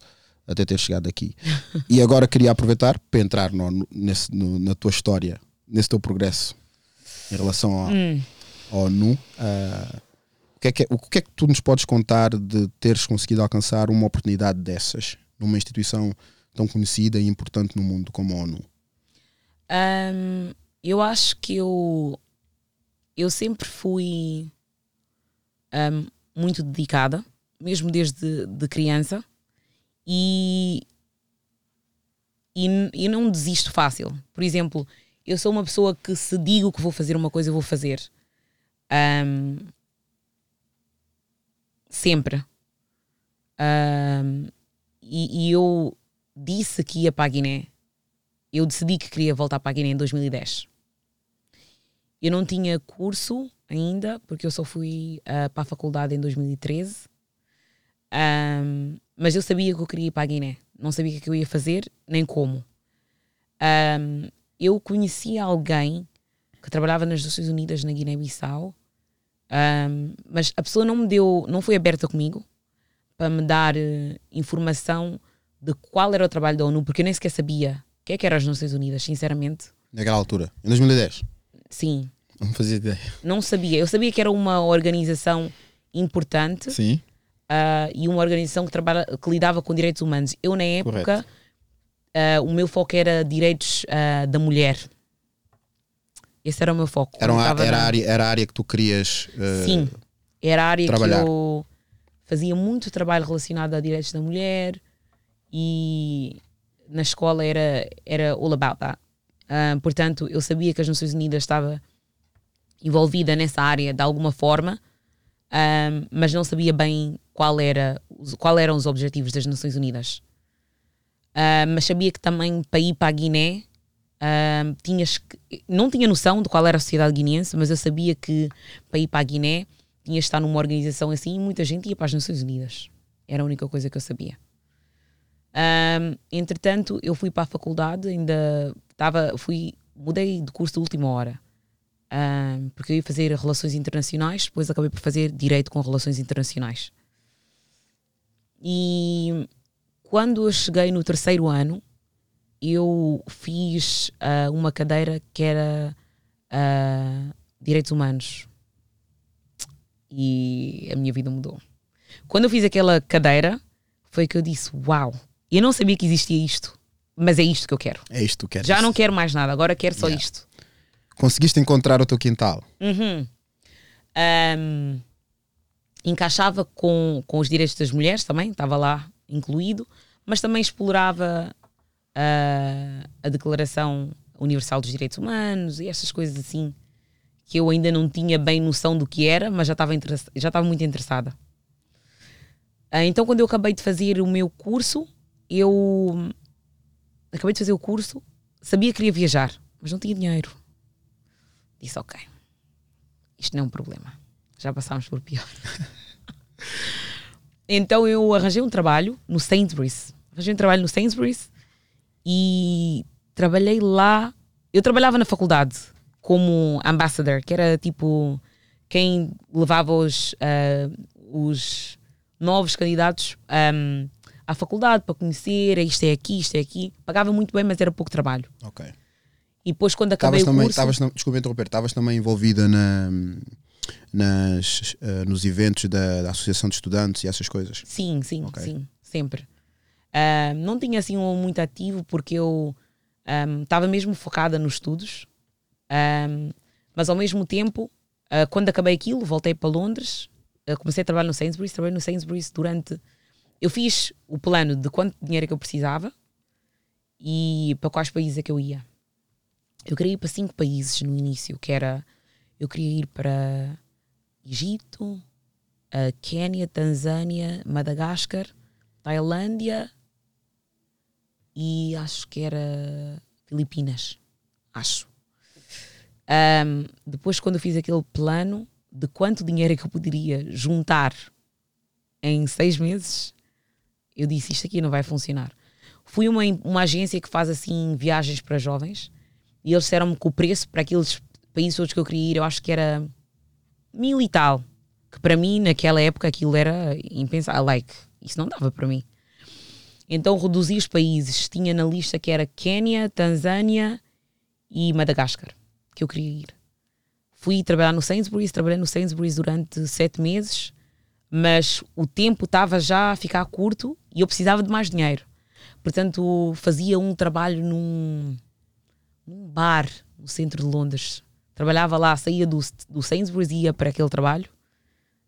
até ter chegado aqui. <laughs> e agora queria aproveitar para entrar no, nesse, no- na tua história, nesse teu progresso em relação ao, Hum. ONU. ah, o, que é que, é- o que é que tu nos podes contar de teres conseguido alcançar uma oportunidade dessas numa instituição tão conhecida e importante no mundo como a ONU? Ahm, eu acho que eu, eu sempre fui ahm, muito dedicada, mesmo desde de criança, e, e, e não desisto fácil. Por exemplo, eu sou uma pessoa que se digo que vou fazer uma coisa, eu vou fazer. Ahm, sempre. Ahm, e, e eu disse que ia para a Guiné eu decidi que queria voltar para a Guiné em 2010. Eu não tinha curso ainda, porque eu só fui ah, para a faculdade em 2013. Ahm, mas eu sabia que eu queria ir para a Guiné. Não sabia o que eu ia fazer, nem como. Ahm, eu conheci alguém que trabalhava nas Nações Unidas na Guiné-Bissau, ahm, mas a pessoa não me deu, não foi aberta comigo para me dar eh, informação de qual era o trabalho da ONU, porque eu nem sequer sabia o que é que eram as Nações Unidas, sinceramente. Naquela altura, em 2010. Sim, Não fazia ideia. não sabia. Eu sabia que era uma organização importante Sim. ah, e uma organização que, trabalha, que lidava com direitos humanos. Eu, na época, ah, o meu foco era direitos ah, da mulher. Esse era o meu foco. Era, uma- era, na- área, era a área que tu querias. eh, Sim, era a área trabalhar. que eu fazia muito trabalho relacionado a direitos da mulher e na escola era, era all about that. Ah, portanto, eu sabia que as Nações Unidas estava envolvida nessa área de alguma forma, ah, mas não sabia bem qual, era, qual eram os objetivos das Nações Unidas. Ah, mas sabia que também para ir para a Guiné ah, tinhas que, não tinha noção de qual era a sociedade guineense, mas eu sabia que para ir para a Guiné tinha de estar numa organização assim e muita gente ia para as Nações Unidas. Era a única coisa que eu sabia. Entretanto, eu fui para a faculdade, ainda estava, fui, mudei de curso de última hora. Porque eu ia fazer relações internacionais, depois acabei por fazer direito com relações internacionais. E quando eu cheguei no terceiro ano, eu fiz ah, uma cadeira que era ah, direitos humanos. E a minha vida mudou. Quando eu fiz aquela cadeira, foi que eu disse: Uau, eu não sabia que existia isto, mas é isto que eu quero. É isto que tu queres. Já não quero mais nada, agora quero só Yeah. isto. Conseguiste encontrar o teu quintal. Uhum. Ahm, encaixava com, com os direitos das mulheres também, estava lá incluído, mas também explorava a Declaração Universal dos Direitos Humanos e essas coisas assim que eu ainda não tinha bem noção do que era, mas já estava já estava muito interessada. Ah, então, quando eu acabei de fazer o meu curso, eu acabei de fazer o curso, sabia que queria viajar, mas não tinha dinheiro. Disse, ok, isto não é um problema. Já passámos por pior. <laughs> então eu arranjei um trabalho no Sainsbury's. Arranjei um trabalho no Sainsbury's e trabalhei lá. Eu trabalhava na faculdade como ambassador, que era tipo quem levava os, ah, os novos candidatos ahm, à faculdade para conhecer, isto é aqui, isto é aqui. Pagava muito bem, mas era pouco trabalho. Ok. E depois quando acabei Estavas o também, curso... desculpa interromper, estavas também envolvida na, nas, eh, nos eventos da, da Associação de Estudantes e essas coisas. Sim, sim, Ok. sim, sempre. Ah, não tinha assim um muito ativo porque eu estava mesmo focada nos estudos, Ahm, mas ao mesmo tempo, ah, quando acabei aquilo, voltei para Londres, ah, comecei a trabalhar no Sainsbury's, trabalhei no Sainsbury's durante. Eu fiz o plano de quanto dinheiro é que eu precisava e para quais países é que eu ia. Eu queria ir para cinco países no início, que era eu queria ir para Egito, a Quénia, Tanzânia, Madagascar, Tailândia e acho que era Filipinas. Acho. Um, depois, quando eu fiz aquele plano de quanto dinheiro é que eu poderia juntar em seis meses, eu disse: Isto aqui não vai funcionar. Fui uma, uma agência que faz assim viagens para jovens e eles disseram-me que o preço para aqueles países todos que eu queria ir, eu acho que era mil e tal. Que para mim, naquela época, aquilo era impensável. Like, isso não dava para mim. Então reduzi os países. Tinha na lista que era Quênia, Tanzânia e Madagascar, que eu queria ir. Fui trabalhar no Sainsbury's, trabalhei no Sainsbury's durante sete meses, mas o tempo estava já a ficar curto e eu precisava de mais dinheiro. Portanto, fazia um trabalho num, num bar no centro de Londres. Trabalhava lá, saía do, do Sainsbury's e ia para aquele trabalho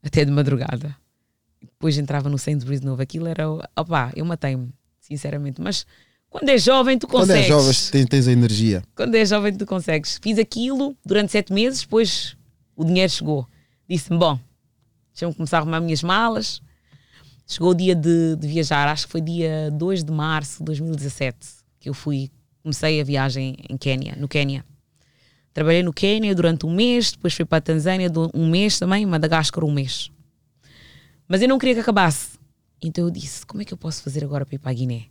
até de madrugada. Depois entrava no Sainsbury's de novo. Aquilo era. Opá, eu matei-me, sinceramente. Mas quando és jovem, tu consegues. Quando és jovem, tens, tens a energia. Quando és jovem, tu consegues. Fiz aquilo durante sete meses, depois o dinheiro chegou. Disse-me: bom, deixa-me começar a arrumar minhas malas. Chegou o dia de, de, viajar, acho que foi dia 2 de março de 2017 que eu fui, comecei a viagem em Quênia, no Quênia. Trabalhei no Quênia durante um mês, depois fui para a Tanzânia um mês também, Madagascar um mês. Mas eu não queria que acabasse. Então eu disse: como é que eu posso fazer agora para ir para a Guiné?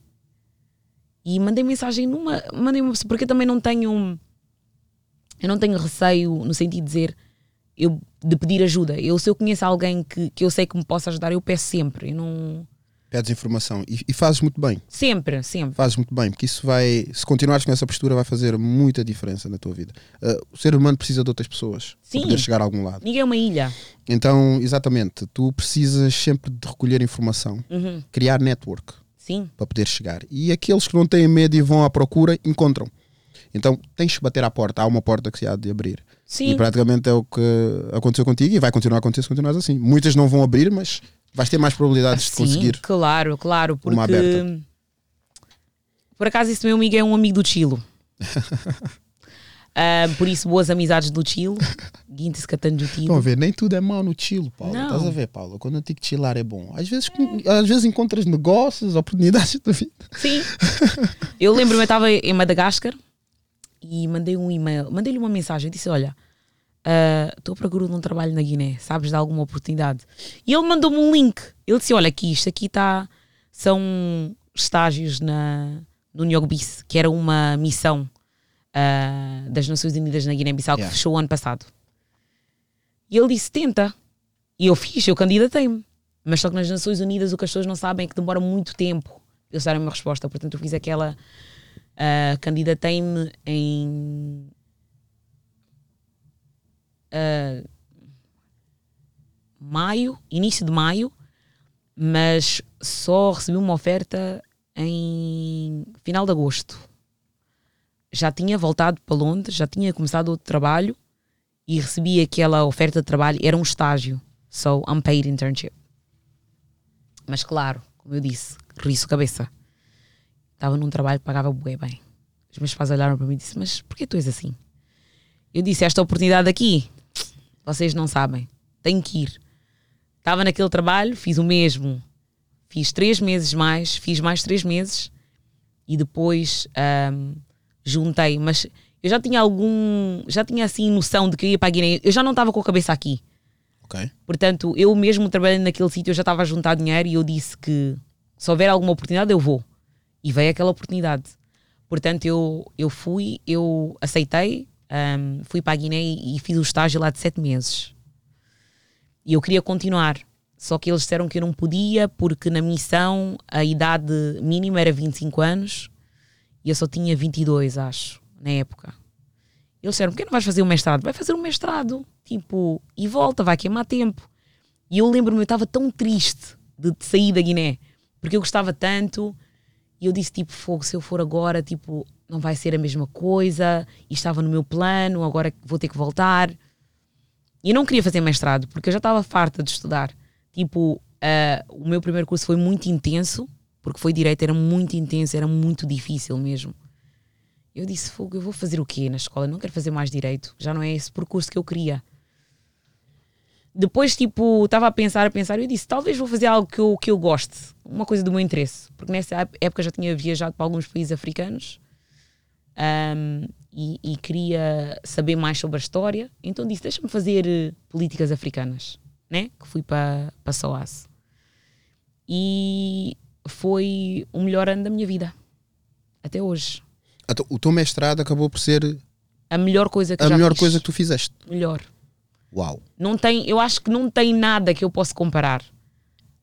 E mandei mensagem numa. Mandei uma, porque eu também não tenho. Eu não tenho receio no sentido de dizer eu, de pedir ajuda. Eu, se eu conheço alguém que, que eu sei que me possa ajudar, eu peço sempre. Eu não. Pedes informação e, e fazes muito bem. Sempre, sempre. Fazes muito bem, porque isso vai, se continuares com essa postura, vai fazer muita diferença na tua vida. Uh, o ser humano precisa de outras pessoas Sim. para poder chegar a algum lado. Ninguém é uma ilha. Então, exatamente, tu precisas sempre de recolher informação, uhum. criar network Sim. para poder chegar. E aqueles que não têm medo e vão à procura, encontram. Então tens que bater à porta, há uma porta que se há de abrir. Sim. E praticamente é o que aconteceu contigo e vai continuar a acontecer se continuares assim. Muitas não vão abrir, mas vais ter mais probabilidades de conseguir. Claro, claro, porque uma aberta. por acaso esse meu amigo é um amigo do Chilo. Uh, <laughs> por isso, boas amizades do Chilo. Guintes catando do Chilo. Estão a ver, nem tudo é mau no Chilo, Paulo. Não. Estás a ver, Paulo? Quando eu digo que chilar é bom. Às vezes, às vezes encontras negócios, oportunidades da vida. Sim. eu lembro-me, eu estava em Madagascar e mandei um e-mail, mandei-lhe uma mensagem. Eu disse: Olha, estou uh, à procura de um trabalho na Guiné, sabes de alguma oportunidade? E ele mandou-me um link. Ele disse: Olha, aqui, isto aqui está. São estágios na, no Nhogbis, que era uma missão uh, das Nações Unidas na Guiné-Bissau yeah. que fechou o ano passado. E ele disse: Tenta. E eu fiz, eu candidatei-me. Mas só que nas Nações Unidas o que as pessoas não sabem é que demora muito tempo eles darem uma resposta. Portanto, eu fiz aquela. Uh, candidatei-me em. Uh, maio, início de maio, mas só recebi uma oferta em final de agosto. Já tinha voltado para Londres, já tinha começado outro trabalho e recebi aquela oferta de trabalho. Era um estágio, so unpaid internship. Mas claro, como eu disse, riso cabeça. Estava num trabalho que pagava bué bem. Os meus pais olharam para mim e disseram: Mas porquê tu és assim? Eu disse: Esta oportunidade aqui, vocês não sabem, tenho que ir. Estava naquele trabalho, fiz o mesmo, fiz três meses mais, fiz mais três meses e depois um, juntei. Mas eu já tinha algum, já tinha assim noção de que eu ia para a Guiné. Eu já não estava com a cabeça aqui. Okay. Portanto, eu mesmo trabalhando naquele sítio, eu já estava a juntar dinheiro e eu disse que se houver alguma oportunidade, eu vou. E veio aquela oportunidade. Portanto, eu, eu fui, eu aceitei, um, fui para a Guiné e, fiz o estágio lá de sete meses. E eu queria continuar. Só que eles disseram que eu não podia porque na missão a idade mínima era 25 anos e eu só tinha 22, acho, na época. Eles disseram: por que não vais fazer um mestrado? Vai fazer um mestrado, tipo, e volta, vai queimar tempo. E eu lembro-me, eu estava tão triste de, de sair da Guiné porque eu gostava tanto e eu disse tipo, fogo, se eu for agora, tipo, não vai ser a mesma coisa, e estava no meu plano, agora vou ter que voltar. E eu não queria fazer mestrado, porque eu já estava farta de estudar. Tipo, uh, o meu primeiro curso foi muito intenso, porque foi direito, era muito intenso, era muito difícil mesmo. Eu disse, fogo, eu vou fazer o quê na escola? não quero fazer mais direito, já não é esse percurso que eu queria depois, tipo, estava a pensar, a pensar, eu disse, talvez vou fazer algo que eu, que eu goste, uma coisa do meu interesse, porque nessa época já tinha viajado para alguns países africanos um, e, e queria saber mais sobre a história. Então disse: Deixa-me fazer eh, políticas africanas, né? Que fui para para SOAS. E foi o melhor ano da minha vida, até hoje. Então, O teu mestrado acabou por ser A melhor coisa que a melhor fiz. coisa que tu fizeste. Melhor. Uau. Não tem, eu acho que não tem nada que eu possa comparar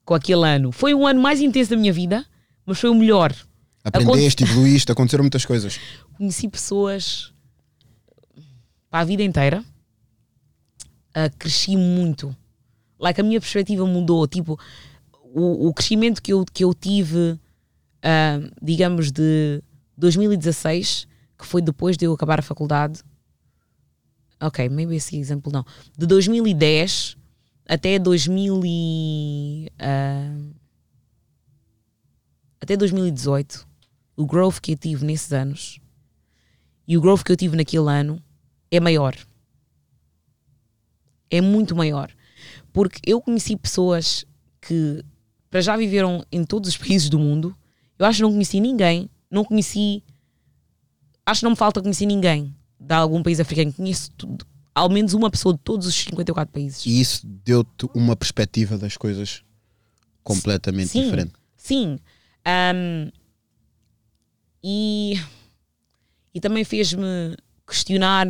com aquele ano. Foi o ano mais intenso da minha vida, mas foi o melhor. Aprendeste, evoluíste, aconteceram muitas coisas. Conheci pessoas para a vida inteira. Ah, cresci muito. Like, a minha perspectiva mudou. Tipo, o, o crescimento que eu, que eu tive, ah, digamos, de 2016, que foi depois de eu acabar a faculdade. Ok, maybe esse exemplo não. De 2010 até 2000 e, ah, até 2018, o growth que eu tive nesses anos e o growth que eu tive naquele ano é maior. É muito maior. Porque eu conheci pessoas que para já viveram em todos os <laughs> países do mundo. Eu acho que não conheci ninguém, não conheci. Acho que não me falta conhecer ninguém de algum país africano. Conheço tudo, ao menos uma pessoa de todos os 54 países. E isso deu-te uma perspectiva das coisas completamente Sim, diferente. Sim. Ahm, e, e também fez-me questionar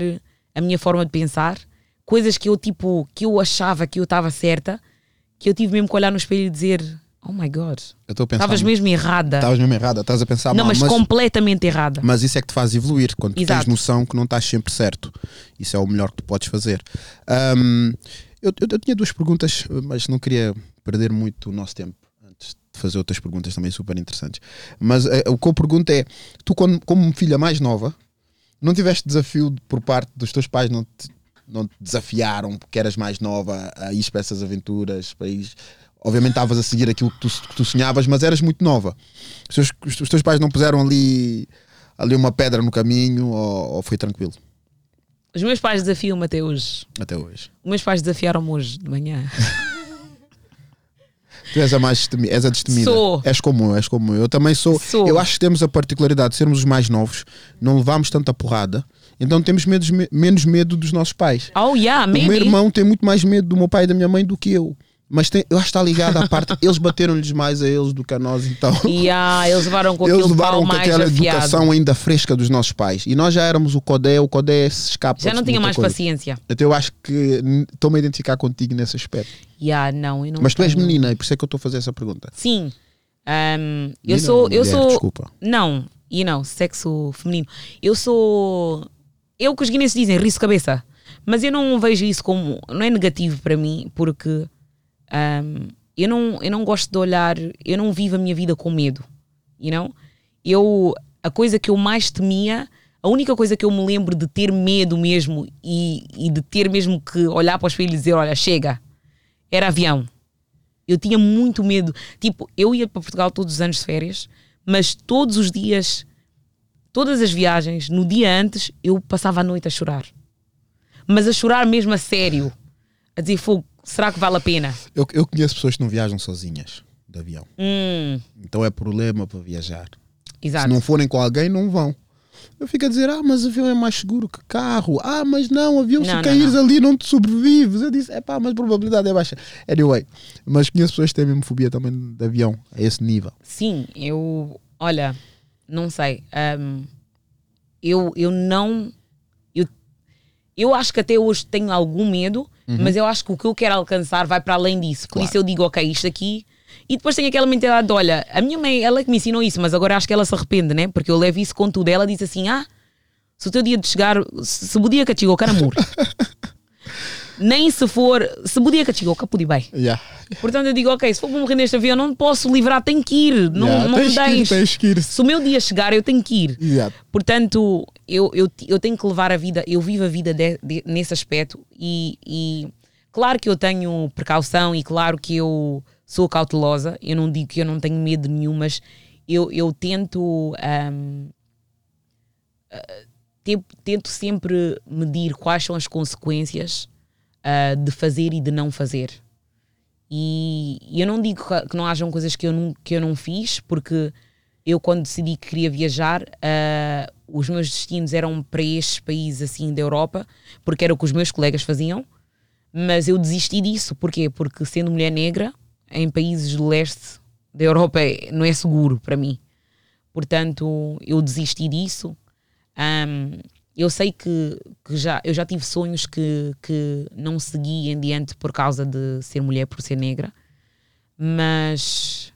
a minha forma de pensar. Coisas que eu tipo, que eu achava que eu estava certa, que eu tive mesmo que olhar no espelho e dizer: Oh my God, estavas mesmo errada. Estavas mesmo errada, estás a pensar não, mal. mas, mas, completamente errada. mas isso é que te faz evoluir, quando tu tens noção que não estás sempre certo. Isso é o melhor que tu podes fazer. Ahm, eu, eu- eu tinha duas perguntas, mas não queria perder muito o nosso tempo fazer outras perguntas também super interessantes. Mas eh, o que eu pergunto é: tu, quando, como filha mais nova, não tiveste desafio por parte dos teus pais, não te, não te desafiaram porque eras mais nova a ir para essas aventuras, para ir- Obviamente estavas a seguir aquilo que tu, que tu sonhavas, mas eras muito nova. Os teus, os teus pais não puseram ali, ali uma pedra no caminho ou, ou foi tranquilo Os meus pais desafiam-me até hoje. até hoje? Os meus pais desafiaram-me hoje de manhã. <laughs> Tu és a mais destemi- és a destemida. Sou. És como eu, és como eu. Eu também sou. Sou. Eu acho que temos a particularidade de sermos os mais novos, não levamos tanta porrada, então temos medos- me- menos medo dos nossos pais. Oh, yeah, O meu maybe. irmão tem muito mais medo do meu pai e da minha mãe do que eu. Mas tem- eu acho que está ligado à parte. Eles bateram-lhes mais a eles do que a nós, então. Yeah, <laughs> eles levaram com Eles levaram com aquela afiado. educação ainda fresca dos nossos pais. E nós já éramos o Codé, o Codé se escapa. Já não tinha mais coisa. paciência. Então eu acho que estou-me a identificar contigo nesse aspecto. Yeah, não, não Mas tu és menina e por isso é que eu estou a fazer essa pergunta. Sim. Ahm, eu Menina sou. ou Eu mulher? sou. Desculpa. Não, e não, sexo feminino. Eu sou. Eu que os guineenses dizem riso cabeça. Mas eu não vejo isso como. Não é negativo para mim, porque ahm, eu, não, eu não gosto de olhar. Eu não vivo a minha vida com medo. You know? Eu. A coisa que eu mais temia. A única coisa que eu me lembro de ter medo mesmo e, e de ter mesmo que olhar para os espelho e dizer: Olha, chega, era avião. Eu tinha muito medo. Tipo, eu ia para Portugal todos os anos de férias, mas todos os dias, todas as viagens, no dia antes, eu passava a noite a chorar. Mas a chorar mesmo a sério. A dizer, fogo, será que vale a pena? Eu, eu conheço pessoas que não viajam sozinhas de avião. Hum, Então é problema para viajar. exato. Se não forem com alguém, não vão. Eu fico a dizer, ah, mas avião é mais seguro que carro. Ah, mas não, avião Não, se não, caíres não. ali não te sobrevives. Eu disse, é pá, mas a probabilidade é baixa. Anyway, mas conheço pessoas que têm mesmo fobia também de avião, a esse nível. Sim, eu. Olha, não sei. hum, eu, eu não. Eu, acho que até hoje tenho algum medo, mas eu acho que o que eu quero alcançar vai para além disso. Por Claro. isso eu digo, ok, isto aqui. E depois tem aquela mentalidade de: olha, a minha mãe, ela é que me ensinou isso, mas agora acho que ela se arrepende, né? Porque eu levo isso com tudo. Ela diz assim: ah, se o teu dia de chegar, se o dia que chegou, cara amor. <laughs> Nem se for, se o dia que chegou, capudi bem. Yeah. Portanto, eu digo, ok, se for para morrer neste avião, não posso livrar, tenho que ir. Não, Yeah, não tens que ir, deixes. tens que ir. Se o meu dia chegar, eu tenho que ir. Yeah. Portanto, eu, eu, eu tenho que levar a vida, eu vivo a vida de- de- nesse aspecto e, e claro que eu tenho precaução e claro que eu sou cautelosa. Eu não digo que eu não tenho medo nenhum, mas eu, eu tento. ah, te- tento sempre medir quais são as consequências ah, de fazer e de não fazer. E, eu não digo que- que não hajam coisas que eu não, que eu não fiz, porque eu quando decidi que queria viajar, uh, os meus destinos eram para estes países assim da Europa, porque era o que os meus colegas faziam, mas eu desisti disso. Porquê? Porque sendo mulher negra, em países do leste da Europa é, não é seguro para mim. Portanto, eu desisti disso. Um, eu sei que, que, já, eu já tive sonhos que, que não segui em diante por causa de ser mulher, por ser negra, mas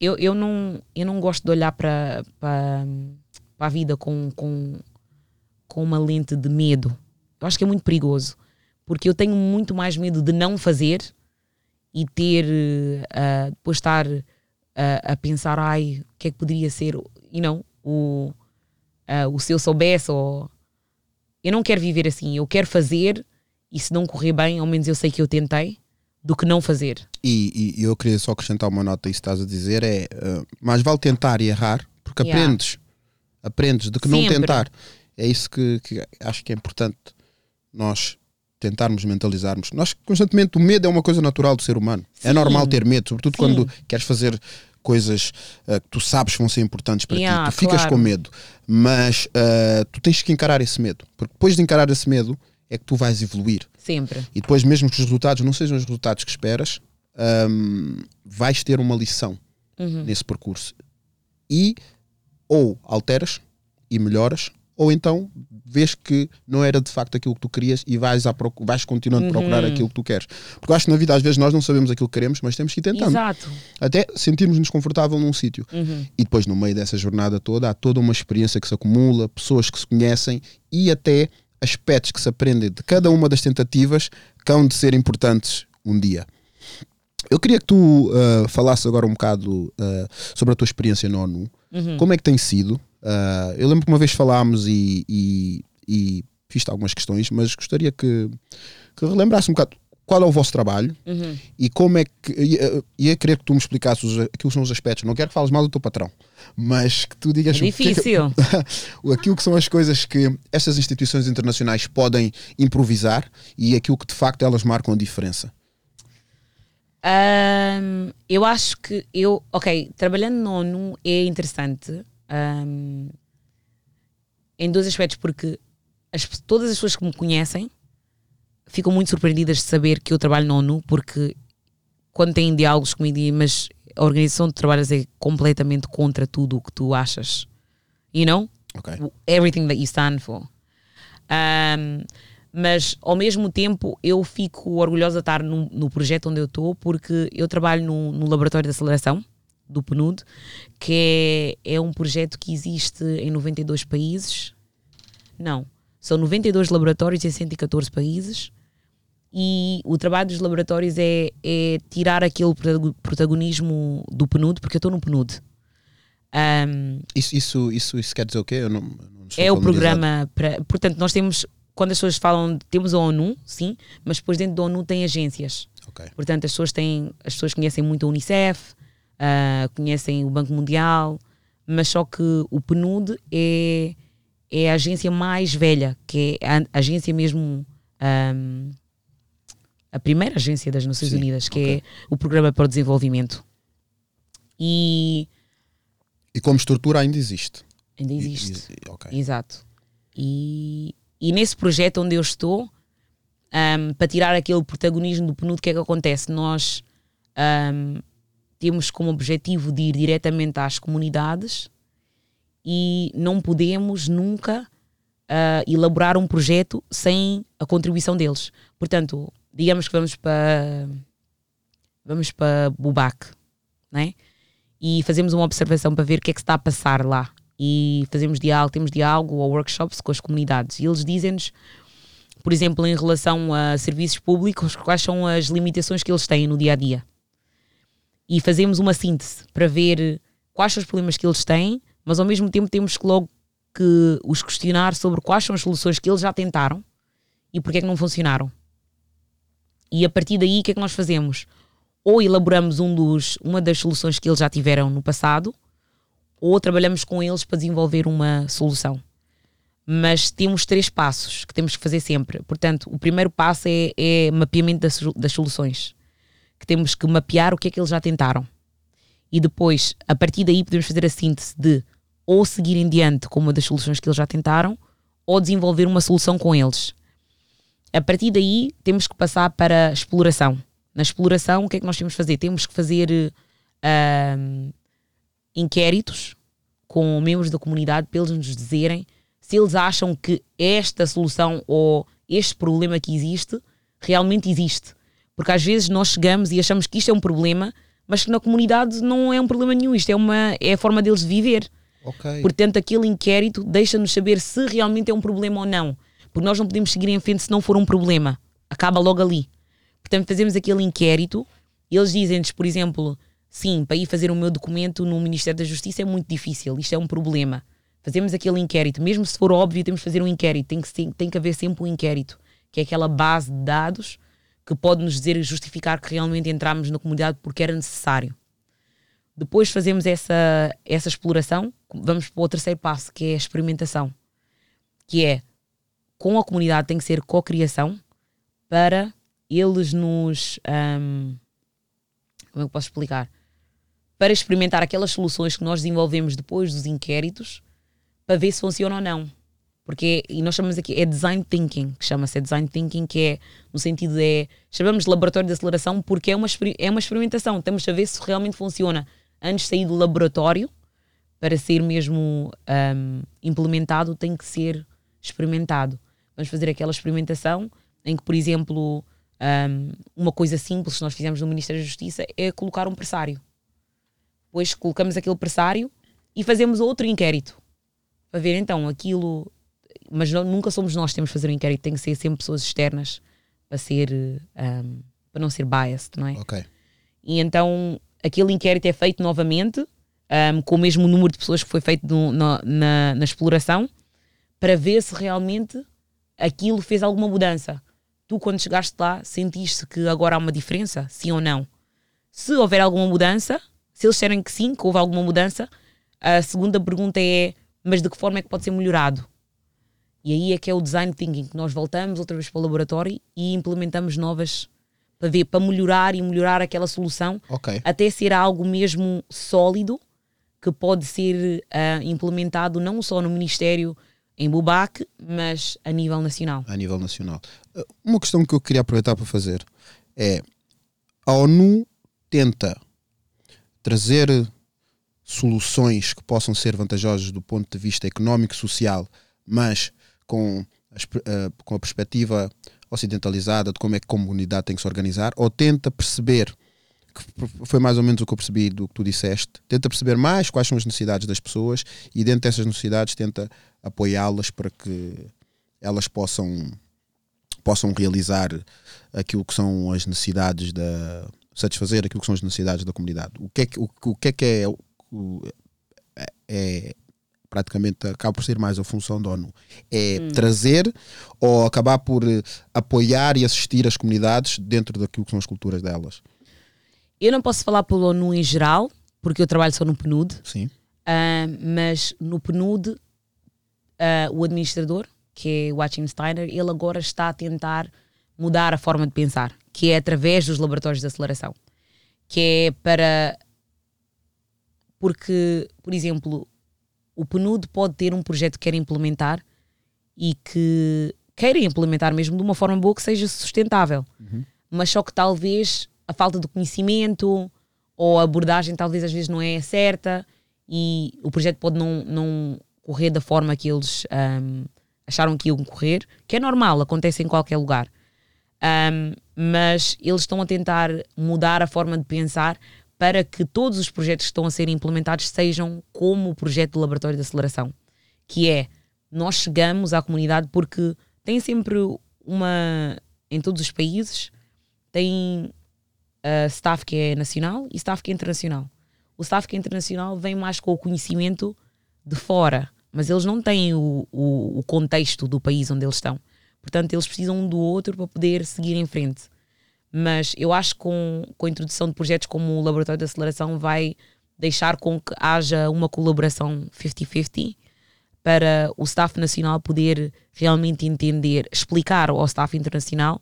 eu, eu, não, eu não gosto de olhar para, a vida com, com, com uma lente de medo. Eu acho que é muito perigoso, porque eu tenho muito mais medo de não fazer e ter, uh, depois estar uh, a pensar, ai, o que é que poderia ser, e não, o, uh, o se eu soubesse, ou... eu não quero viver assim, eu quero fazer e se não correr bem, ao menos eu sei que eu tentei do que não fazer. E, e eu queria só acrescentar uma nota isso que estás a dizer: é uh, mais vale tentar e errar, porque yeah. aprendes. Aprendes de que Sempre. não tentar. É isso que, que, acho que é importante nós tentarmos mentalizarmos. Nós constantemente, o medo é uma coisa natural do ser humano. É Sim. É normal ter medo, sobretudo Sim. quando queres fazer coisas uh, que tu sabes que vão ser importantes para yeah, ti. Tu ficas claro. com medo, mas uh, tu tens que encarar esse medo, porque depois de encarar esse medo é que tu vais evoluir. Sempre. E depois, mesmo que os resultados não sejam os resultados que esperas, um, vais ter uma lição uhum. nesse percurso. E ou alteras e melhoras, ou então vês que não era de facto aquilo que tu querias e vais, a vais continuando a procurar uhum. aquilo que tu queres. Porque eu acho que na vida às vezes nós não sabemos aquilo que queremos, mas temos que ir tentando. Exato. Até sentirmos-nos confortável num sítio. Uhum. E depois, no meio dessa jornada toda, há toda uma experiência que se acumula, pessoas que se conhecem e até aspectos que se aprendem de cada uma das tentativas que hão de ser importantes um dia. Eu queria que tu uh, falasses agora um bocado uh, sobre a tua experiência na ONU. Uhum. Como é que tem sido? Uh, eu lembro que uma vez falámos e, e, e fiz algumas questões, mas gostaria que, que relembrasse um bocado qual é o vosso trabalho uhum. e como é que. Ia, ia querer que tu me explicasses os, aquilo que são os aspectos. Não quero que fales mal do teu patrão, mas que tu digas. É difícil. Que, <laughs> aquilo que são as coisas que estas instituições internacionais podem improvisar e aquilo que de facto elas marcam a diferença. Um, eu acho que eu. Ok, trabalhando no ONU é interessante. Um, em dois aspectos, porque as, todas as pessoas que me conhecem ficam muito surpreendidas de saber que eu trabalho na ONU, porque quando têm diálogos comigo, mas a organização de trabalhos é completamente contra tudo o que tu achas. You know? Okay. Everything that you stand for. Um, mas ao mesmo tempo eu fico orgulhosa de estar no, no projeto onde eu estou, porque eu trabalho no, no, laboratório de aceleração do PNUD, que é, é um projeto que existe em 92 países. Não, são 92 laboratórios em 114 países e o trabalho dos laboratórios é, é tirar aquele protagonismo do PNUD, porque eu estou no PNUD. Um, isso, isso, isso, isso quer dizer o quê? Eu não, não é o programa. Para, portanto, nós temos, quando as pessoas falam, temos a ONU, sim, mas depois dentro da ONU tem agências. Okay. Portanto, as pessoas, têm, as pessoas conhecem muito a Unicef, uh, conhecem o Banco Mundial, mas só que o PNUD é, é a agência mais velha, que é a agência mesmo. Um, a primeira agência das Nações Sim, Unidas, que okay. é o Programa para o Desenvolvimento. E. E como estrutura ainda existe. Ainda existe. E, e, okay. Exato. E, e nesse projeto onde eu estou, um, para tirar aquele protagonismo do PNUD, o que é que acontece? Nós um, temos como objetivo de ir diretamente às comunidades e não podemos nunca uh, elaborar um projeto sem a contribuição deles. Portanto, digamos que vamos para vamos para Bubac, né? E fazemos uma observação para ver o que é que está a passar lá. E fazemos diálogo, temos diálogo ou workshops com as comunidades. E eles dizem-nos, por exemplo, em relação a serviços públicos, quais são as limitações que eles têm no dia a dia. E fazemos uma síntese para ver quais são os problemas que eles têm, mas ao mesmo tempo temos que logo que os questionar sobre quais são as soluções que eles já tentaram e porque é que não funcionaram. E a partir daí, o que é que nós fazemos? Ou elaboramos um dos, uma das soluções que eles já tiveram no passado, ou trabalhamos com eles para desenvolver uma solução. Mas temos três passos que temos que fazer sempre. Portanto, o primeiro passo é, é mapeamento das, das soluções. Que temos que mapear o que é que eles já tentaram. e depois, a partir daí, podemos fazer a síntese de ou seguir em diante com uma das soluções que eles já tentaram, ou desenvolver uma solução com eles. A partir daí, temos que passar para a exploração. Na exploração, o que é que nós temos que fazer? Temos que fazer uh, inquéritos com membros da comunidade para eles nos dizerem se eles acham que esta solução ou este problema que existe realmente existe. Porque às vezes nós chegamos e achamos que isto é um problema, mas que na comunidade não é um problema nenhum, isto é, uma, é a forma deles de viver. Ok. Portanto, aquele inquérito deixa-nos saber se realmente é um problema ou não. Porque nós não podemos seguir em frente se não for um problema. Acaba logo ali. Portanto, fazemos aquele inquérito e eles dizem-nos, por exemplo, sim, para ir fazer o meu documento no Ministério da Justiça é muito difícil, isto é um problema. Fazemos aquele inquérito, mesmo se for óbvio, temos que fazer um inquérito, tem que, tem que haver sempre um inquérito, que é aquela base de dados que pode nos dizer e justificar que realmente entramos na comunidade porque era necessário. Depois fazemos essa, essa exploração, vamos para o terceiro passo, que é a experimentação, que é com a comunidade tem que ser co-criação para eles nos. Um, como é que posso explicar? Para experimentar aquelas soluções que nós desenvolvemos depois dos inquéritos para ver se funciona ou não. Porque, e nós chamamos aqui, é design thinking, que chama-se é design thinking, que é, no sentido de, é, chamamos de laboratório de aceleração porque é uma, é uma experimentação, temos a ver se realmente funciona antes de sair do laboratório, para ser mesmo um, implementado, tem que ser experimentado. Vamos fazer aquela experimentação em que, por exemplo, um, uma coisa simples que nós fizemos no Ministério da Justiça é colocar um pressário. Depois colocamos aquele pressário e fazemos outro inquérito para ver então aquilo. Mas não, nunca somos nós que temos que fazer o inquérito, tem que ser sempre pessoas externas para ser um, para não ser biased, não é? Ok. E então aquele inquérito é feito novamente, um, com o mesmo número de pessoas que foi feito no, na, na, na exploração, para ver se realmente aquilo fez alguma mudança. Tu, quando chegaste lá, sentiste que agora há uma diferença, sim ou não? Se houver alguma mudança, se eles disserem que sim, que houve alguma mudança, a segunda pergunta é: mas de que forma é que pode ser melhorado? E aí é que é o design thinking, que nós voltamos outra vez para o laboratório e implementamos novas para ver, para melhorar e melhorar aquela solução Ok. até ser algo mesmo sólido que pode ser ah, implementado não só no Ministério em Bubac, mas a nível nacional. a nível nacional. Uh, Uma questão que eu queria aproveitar para fazer é a ONU tenta trazer soluções que possam ser vantajosas do ponto de vista económico e social, mas com, uh, com a perspectiva ocidentalizada de como é que a comunidade tem que se organizar, ou tenta perceber, que foi mais ou menos o que eu percebi do que tu disseste, tenta perceber mais quais são as necessidades das pessoas e dentro dessas necessidades tenta apoiá-las para que elas possam possam realizar aquilo que são as necessidades da satisfazer aquilo que são as necessidades da comunidade. O que é que, o, o que, é, que é, o- é, é praticamente acaba por ser mais a função da ONU é trazer ou acabar por eh, apoiar e assistir as comunidades dentro daquilo que são as culturas delas. Eu não posso falar pelo ONU em geral, porque eu trabalho só no PNUD, Sim. ah, mas no PNUD, ah, o administrador, que é o Achim Steiner, ele agora está a tentar mudar a forma de pensar, que é através dos laboratórios de aceleração. Que é para. Porque, por exemplo, o PNUD pode ter um projeto que quer implementar e que queira implementar mesmo de uma forma boa que seja sustentável. Mas só que talvez a falta de conhecimento ou a abordagem talvez às vezes não é certa e o projeto pode não, não correr da forma que eles ahm, acharam que iam correr, que é normal, acontece em qualquer lugar. Ahm, mas eles estão a tentar mudar a forma de pensar para que todos os projetos que estão a ser implementados sejam como o projeto de laboratório de aceleração, que é nós chegamos à comunidade porque tem sempre uma em todos os países tem uh, staff que é nacional e staff que é internacional. O staff que é internacional vem mais com o conhecimento de fora, mas eles não têm o, o, o contexto do país onde eles estão. Portanto, eles precisam um do outro para poder seguir em frente. Mas eu acho que com, com a introdução de projetos como o Laboratório de Aceleração vai deixar com que haja uma colaboração 50-50 para o staff nacional poder realmente entender, explicar ao staff internacional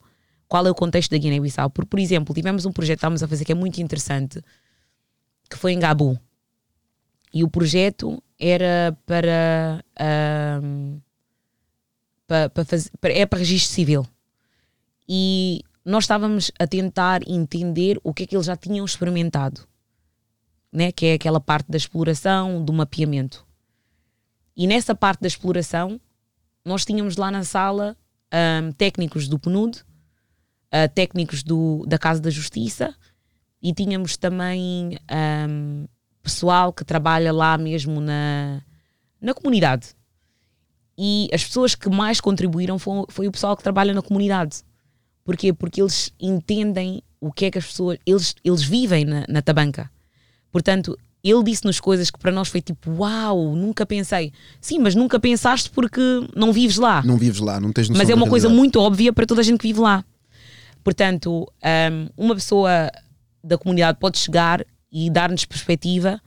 qual é o contexto da Guiné-Bissau. Porque, por exemplo, tivemos um projeto que estávamos a fazer que é muito interessante, que foi em Gabu. E o projeto era para, um, para, para fazer, para, é para registro civil. E nós estávamos a tentar entender o que é que eles já tinham experimentado, né? que é aquela parte da exploração, do mapeamento. E nessa parte da exploração, nós tínhamos lá na sala um, técnicos do PNUD, uh, técnicos do, da Casa da Justiça e tínhamos também um, pessoal que trabalha lá mesmo na, na comunidade. E as pessoas que mais contribuíram foi, foi o pessoal que trabalha na comunidade. Porquê? Porque eles entendem o que é que as pessoas. Eles, eles vivem na, na tabanca. Portanto, ele disse-nos coisas que para nós foi tipo, uau, nunca pensei. Sim, mas nunca pensaste porque não vives lá. Não vives lá, não tens noção Mas é uma coisa muito óbvia para toda a gente que vive lá. Portanto, um, uma pessoa da comunidade pode chegar e dar-nos perspectiva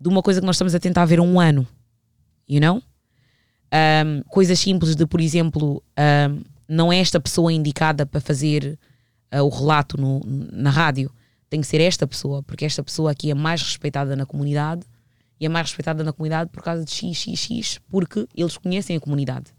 de uma coisa que nós estamos a tentar ver há um ano. You know? Um, coisas simples de, por exemplo, um, não é esta pessoa indicada para fazer uh, o relato no, na rádio. Tem que ser esta pessoa, porque esta pessoa aqui é mais respeitada na comunidade e é mais respeitada na comunidade por causa de X, X, X, porque eles conhecem a comunidade.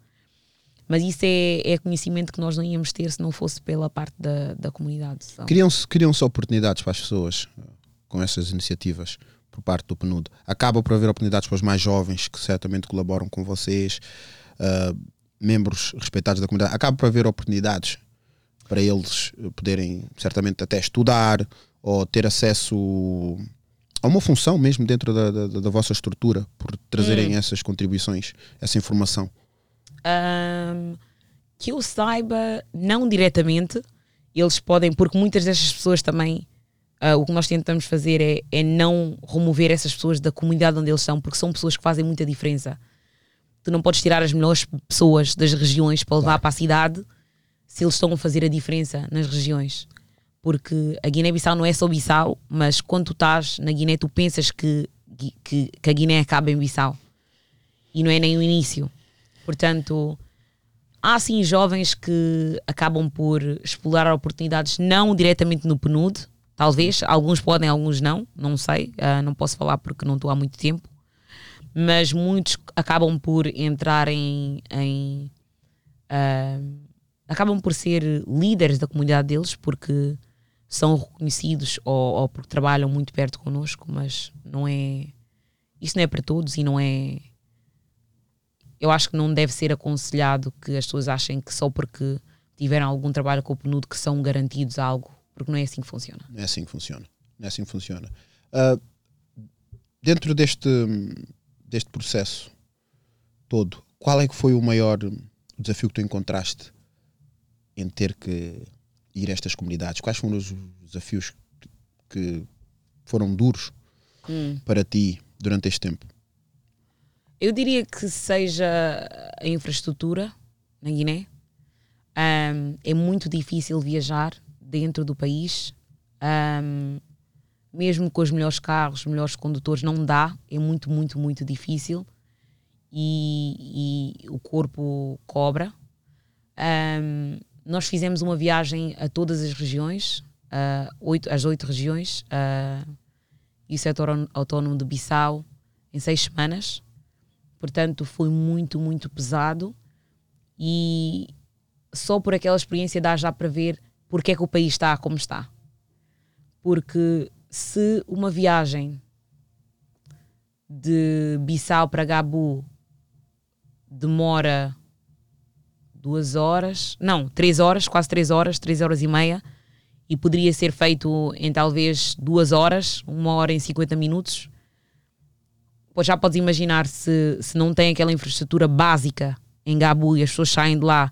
Mas isso é, é conhecimento que nós não íamos ter se não fosse pela parte da, da comunidade. Criam-se criam-se oportunidades para as pessoas uh, com essas iniciativas por parte do PNUD. Acaba por haver oportunidades para os mais jovens que certamente colaboram com vocês, uh, membros respeitados da comunidade. Acaba por haver oportunidades para eles poderem certamente até estudar ou ter acesso a uma função mesmo dentro da, da, da vossa estrutura por trazerem Hum. essas contribuições, essa informação. Um, que eu saiba, não diretamente, eles podem, porque muitas destas pessoas também, uh, o que nós tentamos fazer é, é não remover essas pessoas da comunidade onde eles são, porque são pessoas que fazem muita diferença. Tu não podes tirar as melhores pessoas das regiões para levar Claro. para a cidade se eles estão a fazer a diferença nas regiões. Porque a Guiné-Bissau não é só Bissau, mas quando tu estás na Guiné, tu pensas que, que, que a Guiné acaba em Bissau. E não é nem o início. Portanto, há sim jovens que acabam por explorar oportunidades não diretamente no PNUD, talvez, alguns podem, alguns não, não sei, ah, não posso falar porque não estou há muito tempo, mas muitos acabam por entrar em. em, ah, acabam por ser líderes da comunidade deles porque são reconhecidos ou, ou porque trabalham muito perto connosco, mas não é. Isso não é para todos e não é eu acho que não deve ser aconselhado que as pessoas achem que só porque tiveram algum trabalho com o PNUD que são garantidos algo, porque não é assim que funciona. Não é assim que funciona. Não é assim que funciona. Ah, dentro deste, deste processo todo, qual é que foi o maior desafio que tu encontraste em ter que ir a estas comunidades? Quais foram os desafios que foram duros para ti durante este tempo? Eu diria que seja a infraestrutura na Guiné. Ahm, é muito difícil viajar dentro do país. Ahm, mesmo com os melhores carros, melhores condutores, não dá. É muito, muito, muito difícil. E, e o corpo cobra. Ahm, nós fizemos uma viagem a todas as regiões, ah, oito, as oito regiões, ah, e o setor autónomo de Bissau, em seis semanas. Portanto, foi muito, muito pesado. E só por aquela experiência dá já para ver porque é que o país está como está. Porque se uma viagem de Bissau para Gabu demora duas horas, não, três horas, quase três horas, três horas e meia, e poderia ser feito em talvez duas horas, uma hora em 50 minutos, Pois já podes imaginar se, se não tem aquela infraestrutura básica em Gabu e as pessoas saem de lá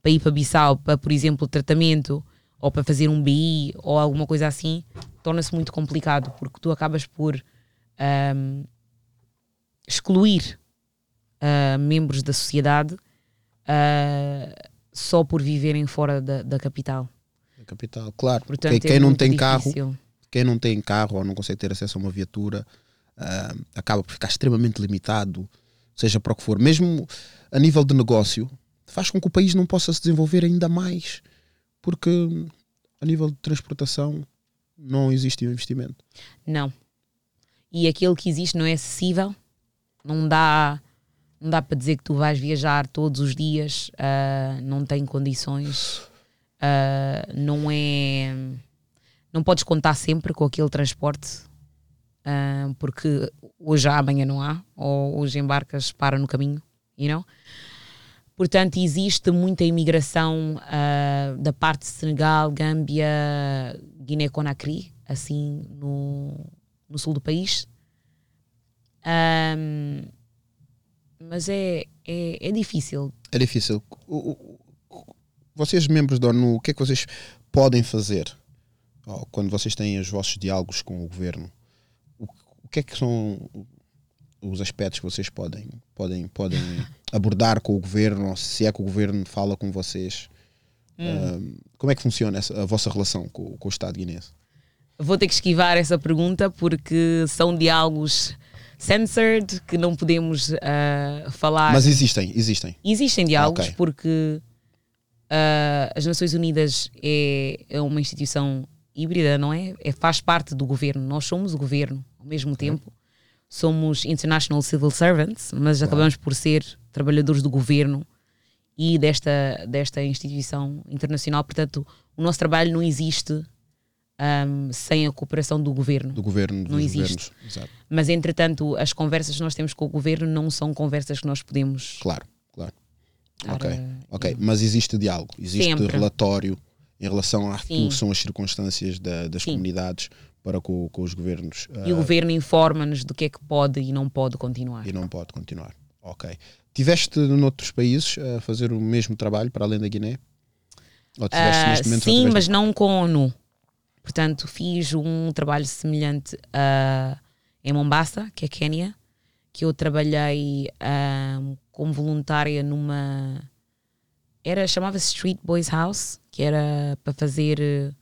para ir para Bissau, para, por exemplo, tratamento ou para fazer um BI ou alguma coisa assim, torna-se muito complicado porque tu acabas por ahm, excluir ah, membros da sociedade ah, só por viverem fora da, da capital. Na capital, claro. Portanto, quem, é quem não tem carro, difícil. quem não tem carro ou não consegue ter acesso a uma viatura, ah, acaba por ficar extremamente limitado, seja para o que for. Mesmo a nível de negócio, faz com que o país não possa se desenvolver ainda mais, porque a nível de transportação não existe um investimento. Não. e aquele que existe não é acessível. Não dá, não dá para dizer que tu vais viajar todos os dias, uh, não tem condições, uh, não é. Não podes contar sempre com aquele transporte, uh, porque hoje há, amanhã não há, ou hoje embarcas, para no caminho, you know? Portanto, existe muita imigração da parte de Senegal, Gâmbia, Guiné-Conakry, assim, no, no sul do país. Um, mas é, é, é, difícil. É difícil. Vocês, membros da ONU, o que é que vocês podem fazer quando vocês têm os vossos diálogos com o governo? O que é que são os aspectos que vocês podem, podem, podem <laughs> abordar com o governo, se é que o governo fala com vocês? Hum. como é que funciona essa, a vossa relação com, com o Estado guinense? Vou ter que esquivar essa pergunta porque são diálogos censored que não podemos uh, falar. Mas existem, existem. Existem diálogos okay. porque uh, as Nações Unidas é, é, uma instituição híbrida, não é? é? Faz parte do governo. Nós somos o governo ao mesmo tempo. Somos International Civil Servants, mas acabamos por ser trabalhadores do governo e desta, desta instituição internacional. Portanto, o nosso trabalho não existe um, sem a cooperação do governo. Do governo, não existe. Mas entretanto, as conversas que nós temos com o governo não são conversas que nós podemos. Claro, claro. Ok, ok. Mas existe diálogo, existe Sempre. relatório em relação àquilo que são as circunstâncias da, das Sim. comunidades para com, com, os governos. E o governo informa-nos do que é que pode e não pode continuar. E não pode continuar. Ok. Tiveste noutros países a fazer o mesmo trabalho para além da Guiné? Ou tiveste uh, neste momento sim, mas não com a ONU. Portanto, fiz um trabalho semelhante uh, em Mombasa, que é Quênia, que eu trabalhei uh, como voluntária numa. Era, chamava-se Street Boys House, que era para fazer.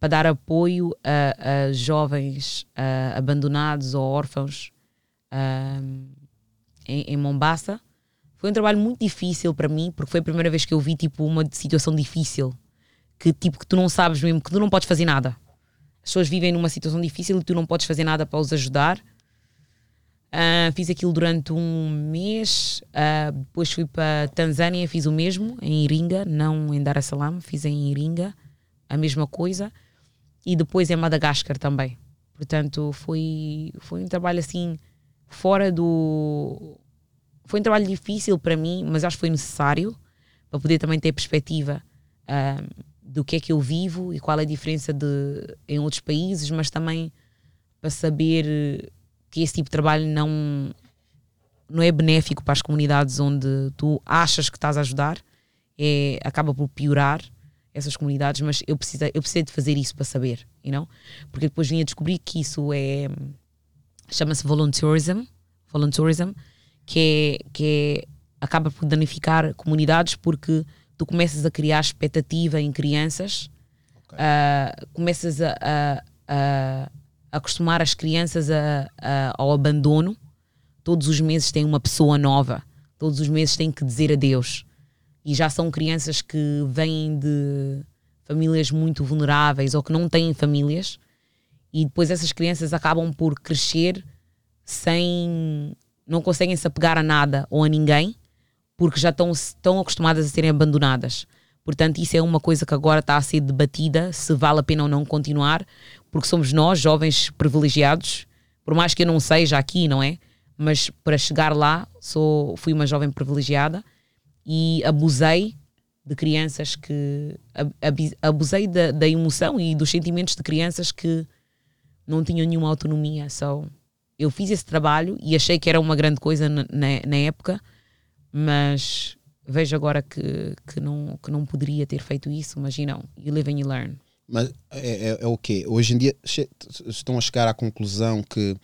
Para dar apoio a, a jovens uh, abandonados ou órfãos em, em Mombasa. Foi um trabalho muito difícil para mim, porque foi a primeira vez que eu vi tipo uma situação difícil que tipo que tu não sabes mesmo, que tu não podes fazer nada. As pessoas vivem numa situação difícil e tu não podes fazer nada para os ajudar. Uh, fiz aquilo durante um mês, uh, depois fui para Tanzânia, fiz o mesmo, em Iringa, não em Dar es Salaam, fiz em Iringa, a mesma coisa, e depois em Madagascar também. Portanto, foi, foi um trabalho assim, fora do. Foi um trabalho difícil para mim, mas acho que foi necessário para poder também ter perspectiva uh, do que é que eu vivo e qual é a diferença de, em outros países, mas também para saber que esse tipo de trabalho não, não é benéfico para as comunidades onde tu achas que estás a ajudar, é, acaba por piorar essas comunidades, mas eu precisei, eu precisei de fazer isso para saber, you know? porque depois vim a descobrir que isso é chama-se volunteerism, volunteerism que é, que é, acaba por danificar comunidades porque tu começas a criar expectativa em crianças, okay. uh, começas a, a, a, acostumar as crianças a, ao abandono. Todos os meses tem uma pessoa nova, todos os meses tem que dizer adeus. E já são crianças que vêm de famílias muito vulneráveis ou que não têm famílias, e depois essas crianças acabam por crescer sem. não conseguem se apegar a nada ou a ninguém porque já estão, estão acostumadas a serem abandonadas. Portanto, isso é uma coisa que agora está a ser debatida, se vale a pena ou não continuar, porque somos nós, jovens privilegiados, por mais que eu não seja aqui, não é? Mas para chegar lá, sou, fui uma jovem privilegiada e abusei de crianças que. abusei da, da emoção e dos sentimentos de crianças que não tinham nenhuma autonomia. So, eu fiz esse trabalho e achei que era uma grande coisa na, na, época mas vejo agora que, que, não, que não poderia ter feito isso, know, you live and you learn. Mas é, é, é o quê? Hoje em dia estão a chegar à conclusão que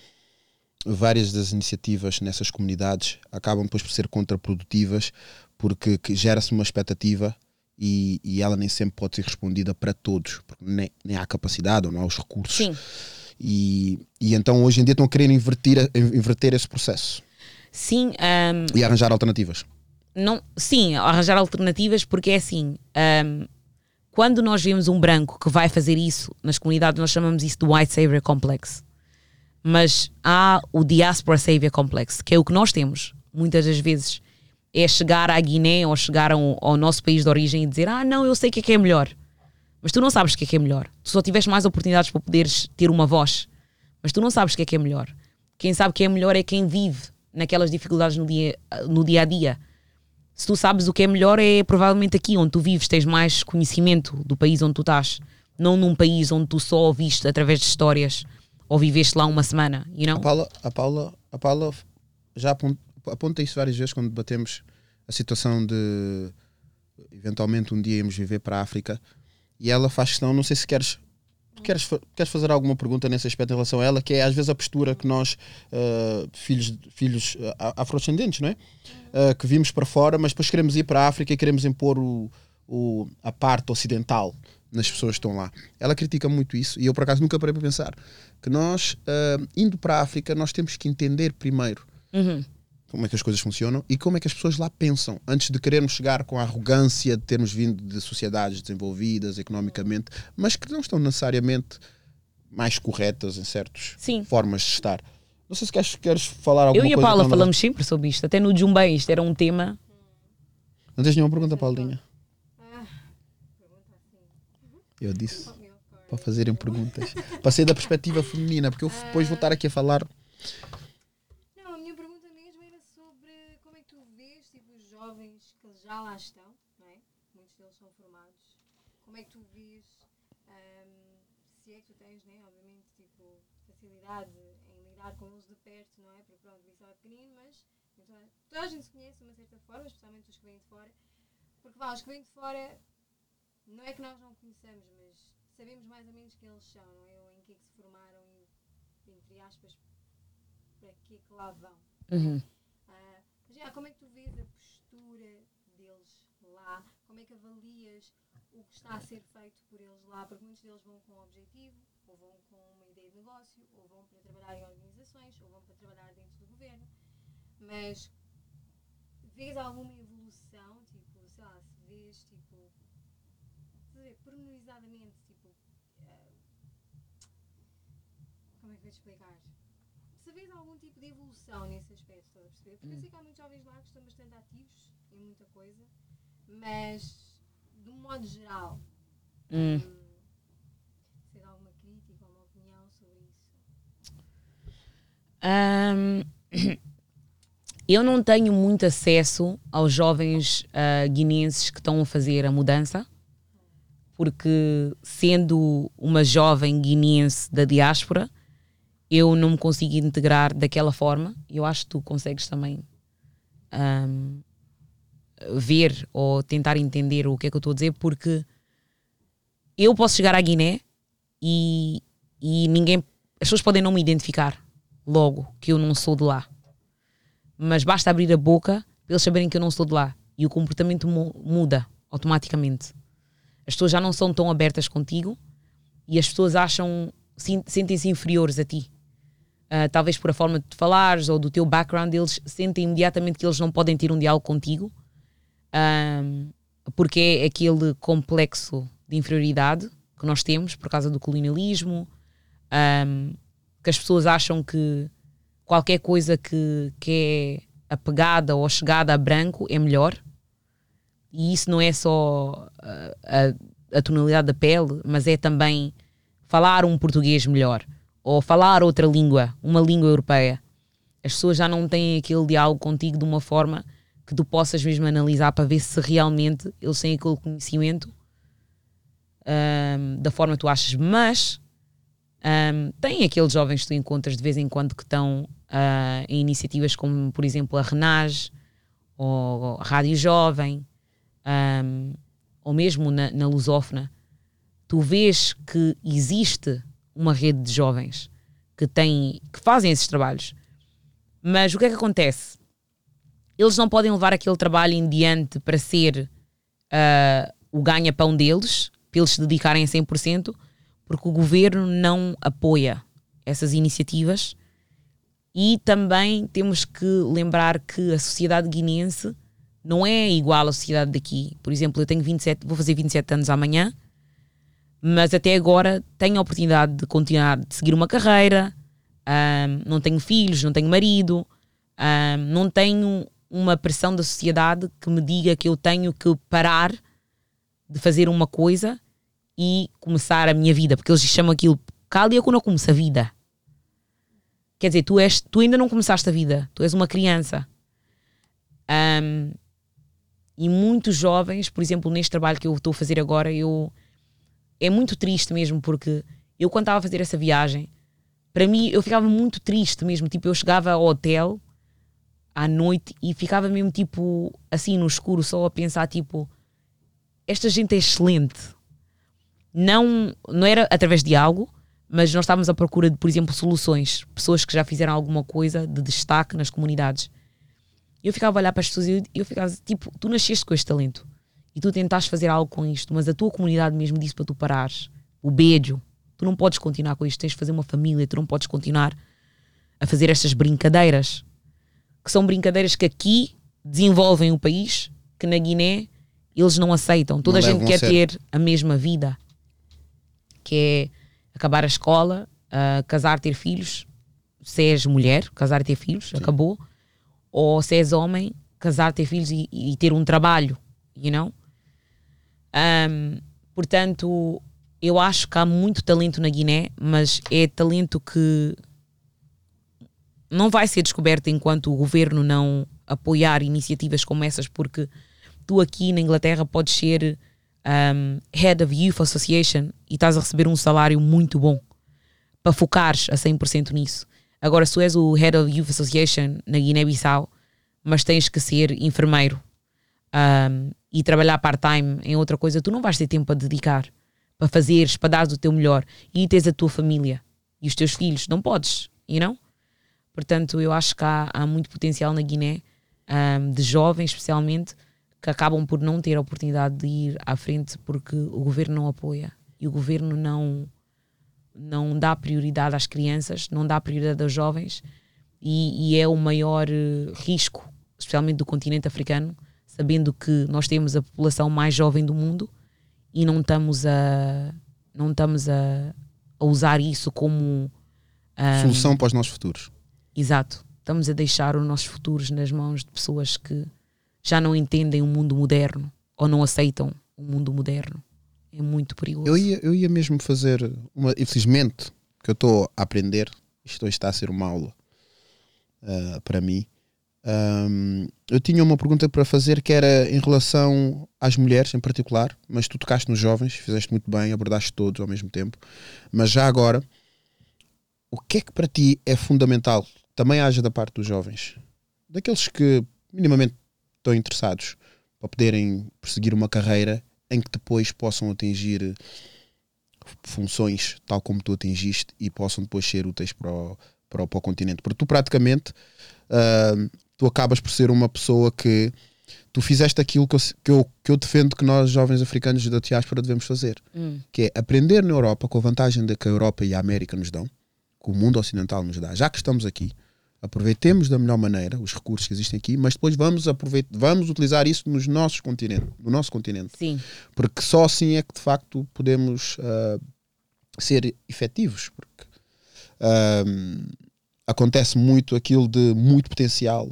várias das iniciativas nessas comunidades acabam depois por ser contraprodutivas porque gera-se uma expectativa e, e, ela nem sempre pode ser respondida para todos, porque nem, nem há capacidade ou não há os recursos. Sim. E, e então hoje em dia estão a querer inverter, inverter esse processo. Sim. Um, e arranjar alternativas. Não, sim, arranjar alternativas, porque é assim. Um, quando nós vemos um branco que vai fazer isso nas comunidades, nós chamamos isso de white savior complex. Mas há o Diaspora Savior Complex, que é o que nós temos, muitas das vezes. É chegar à Guiné ou chegar ao, nosso país de origem e dizer: Ah, não, eu sei o que é que é melhor. Mas tu não sabes o que é que é melhor. Tu só tiveste mais oportunidades para poderes ter uma voz. Mas tu não sabes o que é que é melhor. Quem sabe que é melhor é quem vive naquelas dificuldades no dia, no dia a dia. Se tu sabes o que é melhor, é provavelmente aqui onde tu vives, tens mais conhecimento do país onde tu estás. Não num país onde tu só ouviste através de histórias ou viveste lá uma semana. You know? A Paula, a Paula, a Paula já aponta, aponta isso várias vezes quando debatemos a situação de eventualmente um dia irmos viver para a África e ela faz questão, não sei se queres queres, queres fazer alguma pergunta nesse aspecto em relação a ela, que é às vezes a postura que nós, uh, filhos, filhos uh, afrodescendentes, não é? Uh, que vimos para fora, mas depois queremos ir para a África e queremos impor o, o, a parte ocidental nas pessoas que estão lá. Ela critica muito isso e eu por acaso nunca parei para pensar que nós, indo para a África, nós temos que entender primeiro uhum. Como é que as coisas funcionam e como é que as pessoas lá pensam antes de querermos chegar com a arrogância de termos vindo de sociedades desenvolvidas economicamente, mas que não estão necessariamente mais corretas em certas formas de estar. Não sei se queres, queres falar alguma Eu e a coisa. Paula falamos sempre sobre isto. Até no Jumbai isto era um tema. Não tens nenhuma pergunta, Paulinha? Eu disse para fazerem perguntas. Passei da perspectiva feminina, porque eu depois vou estar aqui a falar. Não, a minha pergunta mesmo era sobre como é que tu vês tipo, os jovens que já lá estão, não é? Muitos deles são formados. Como é que tu vês, ahm, se é que tu tens, né, obviamente, tipo, facilidade em lidar com eles de perto, não é? Porque pronto, isso é pequenino, mas então, toda a gente se conhece de uma certa forma, especialmente os que vêm de fora. Porque vá, os que vêm de fora, não é que nós não conheçamos, mas sabemos mais ou menos quem eles são, não é? Ou em que é que se formaram e, entre aspas, para que é que lá vão. Uhum. Mas já, como é que tu vês a postura lá? Como é que avalias o que está a ser feito por eles lá? Porque muitos deles vão com um objetivo, ou vão com uma ideia de negócio, ou vão para trabalhar em organizações, ou vão para trabalhar dentro do governo. Mas vês alguma evolução? Tipo, sei lá, se vês, tipo, ver, pormenorizadamente, tipo, ah, como é que eu te explicar? se vês algum tipo de evolução nesse aspecto, estás a perceber? Porque eu sei que há muitos jovens lá que estão bastante ativos em muita coisa, mas de um modo geral, Hum. hum, se alguma crítica ou uma opinião sobre isso? Ahm, <coughs> eu não tenho muito acesso aos jovens ah, guineenses que estão a fazer a mudança, porque sendo uma jovem guineense da diáspora, eu não me consigo integrar daquela forma. Eu acho que tu consegues também ahm, ver ou tentar entender o que é que eu estou a dizer, porque eu posso chegar à Guiné e, e ninguém. As pessoas podem não me identificar logo que eu não sou de lá. Mas basta abrir a boca para eles saberem que eu não sou de lá. E o comportamento mu- muda automaticamente. As pessoas já não são tão abertas contigo e as pessoas acham, sentem-se inferiores a ti. Ah, talvez por a forma de tu falares ou do teu background, eles sentem imediatamente que eles não podem ter um diálogo contigo Ahm, porque é aquele complexo de inferioridade que nós temos por causa do colonialismo, ahm, que as pessoas acham que qualquer coisa que, que é apegada ou chegada a branco é melhor. E isso não é só ah, a, a tonalidade da pele, mas é também falar um português melhor ou falar outra língua, uma língua europeia. As pessoas já não têm aquele diálogo contigo de uma forma que tu possas mesmo analisar para ver se realmente eles têm aquele conhecimento ahm, da forma que tu achas. Mas ahm, tem aqueles jovens que tu encontras de vez em quando que estão ah, em iniciativas como, por exemplo, a Renage ou a Rádio Jovem ahm, ou mesmo na, na Lusófona. Tu vês que existe uma rede de jovens que, têm, que fazem esses trabalhos. Mas o que é que acontece? Eles não podem levar aquele trabalho em diante para ser ah, o ganha-pão deles, para eles se dedicarem a 100%, porque o governo não apoia essas iniciativas. E também temos que lembrar que a sociedade guineense não é igual à sociedade daqui. Por exemplo, eu tenho 27, vou fazer 27 anos amanhã, mas até agora tenho a oportunidade de continuar, de seguir uma carreira, ahm, não tenho filhos, não tenho marido, ahm, não tenho uma pressão da sociedade que me diga que eu tenho que parar de fazer uma coisa e começar a minha vida, porque eles chamam aquilo Cália quando eu começo a vida. Quer dizer, tu, és, tu ainda não começaste a vida, tu és uma criança. Ahm, e muitos jovens, por exemplo, neste trabalho que eu estou a fazer agora, eu é muito triste mesmo, porque eu quando estava a fazer essa viagem, para mim eu ficava muito triste mesmo. Tipo, eu chegava ao hotel à noite e ficava mesmo tipo assim no escuro, só a pensar tipo, esta gente é excelente. Não, não era através de algo, mas nós estávamos à procura de, por exemplo, soluções, pessoas que já fizeram alguma coisa de destaque nas comunidades. Eu ficava a olhar para as pessoas e eu, eu ficava tipo, tu nasceste com este talento e tu tentaste fazer algo com isto, mas a tua comunidade mesmo disse para tu parares. O beijo, tu não podes continuar com isto, tens de fazer uma família, tu não podes continuar a fazer estas brincadeiras, que são brincadeiras que aqui desenvolvem o país, que na Guiné eles não aceitam. Toda Não a gente quer sério. ter a mesma vida, que é acabar a escola, ah, casar, ter filhos. Se és mulher, casar e ter filhos, acabou. Ou se és homem, casar, ter filhos e, e ter um trabalho, you know? Um, portanto, eu acho que há muito talento na Guiné, mas é talento que não vai ser descoberto enquanto o governo não apoiar iniciativas como essas, porque tu aqui na Inglaterra podes ser um, Head of Youth Association e estás a receber um salário muito bom para focares a 100% nisso. Agora, se tu és o Head of Youth Association na Guiné-Bissau, mas tens que ser enfermeiro um, e trabalhar part-time em outra coisa, tu não vais ter tempo para dedicar, para fazeres, para dares o teu melhor e tens a tua família e os teus filhos. Não podes, you know? Portanto, eu acho que há, há muito potencial na Guiné, um, de jovens especialmente, que acabam por não ter a oportunidade de ir à frente porque o governo não apoia e o governo não, não dá prioridade às crianças, não dá prioridade aos jovens e, e é o maior eh, risco, especialmente do continente africano, sabendo que nós temos a população mais jovem do mundo e não estamos a não estamos a, a usar isso como ah, Solução para os nossos futuros. Exato. Estamos a deixar os nossos futuros nas mãos de pessoas que já não entendem o mundo moderno ou não aceitam o mundo moderno. É muito perigoso. Eu ia, eu ia mesmo fazer uma. Infelizmente, que eu estou a aprender, isto está a ser uma aula ah, para mim. Ahm, eu tinha uma pergunta para fazer que era em relação às mulheres em particular, mas tu tocaste nos jovens, fizeste muito bem, abordaste todos ao mesmo tempo. Mas já agora, o que é que para ti é fundamental? Também haja da parte dos jovens, daqueles que minimamente estão interessados para poderem perseguir uma carreira em que depois possam atingir funções tal como tu atingiste e possam depois ser úteis para o, para o, para o continente. Porque tu praticamente ah, tu acabas por ser uma pessoa que tu fizeste aquilo que eu, que eu, que eu defendo que nós jovens africanos da diáspora devemos fazer, Hum, que é aprender na Europa com a vantagem de que a Europa e a América nos dão, que o mundo ocidental nos dá, já que estamos aqui, aproveitemos da melhor maneira os recursos que existem aqui, mas depois vamos, aproveit vamos utilizar isso nos nossos continentes, no nosso continente sim, porque só assim é que de facto podemos ah, ser efetivos. Porque ahm, acontece muito aquilo de muito potencial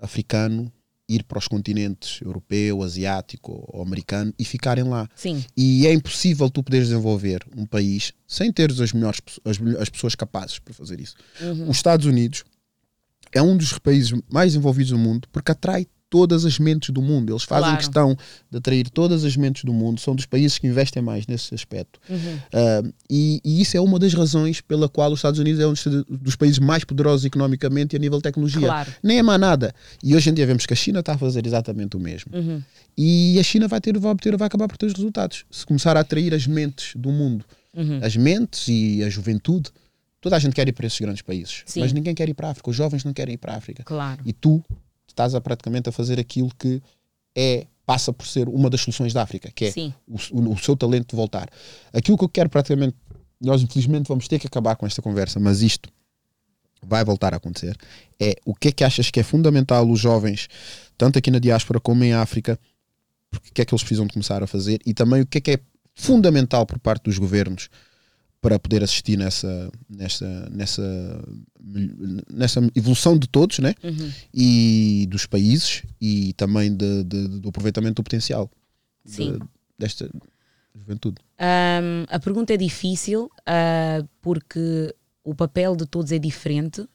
africano ir para os continentes europeu, asiático ou americano e ficarem lá. sim, E é impossível tu poderes desenvolver um país sem teres as melhores as, as pessoas capazes para fazer isso. Uhum. Os Estados Unidos é um dos países mais desenvolvidos do mundo porque atrai todas as mentes do mundo. Eles fazem Claro. questão de atrair todas as mentes do mundo. São dos países que investem mais nesse aspecto. Uhum. Ah, e, e isso é uma das razões pela qual os Estados Unidos é um dos, países mais poderosos economicamente e a nível de tecnologia. Claro. Nem é mais nada. E hoje em dia vemos que a China está a fazer exatamente o mesmo. Uhum. E a China vai, ter, vai, obter, vai acabar por ter os resultados. Se começar a atrair as mentes do mundo, Uhum. as mentes e a juventude, toda a gente quer ir para esses grandes países. Sim. Mas ninguém quer ir para a África. Os jovens não querem ir para a África. Claro. E tu estás a praticamente a fazer aquilo que é passa por ser uma das soluções da África, que é o, o- seu talento de voltar. Aquilo que eu quero praticamente, nós infelizmente vamos ter que acabar com esta conversa, mas isto vai voltar a acontecer, é o que é que achas que é fundamental os jovens, tanto aqui na diáspora como em África, porque o que é que eles precisam de começar a fazer e também o que é que é fundamental por parte dos governos para poder assistir nessa, nessa, nessa, nessa evolução de todos né? Uhum. e dos países e também de, de- do aproveitamento do potencial de- desta juventude. Um, a pergunta é difícil ah, porque o papel de todos é diferente.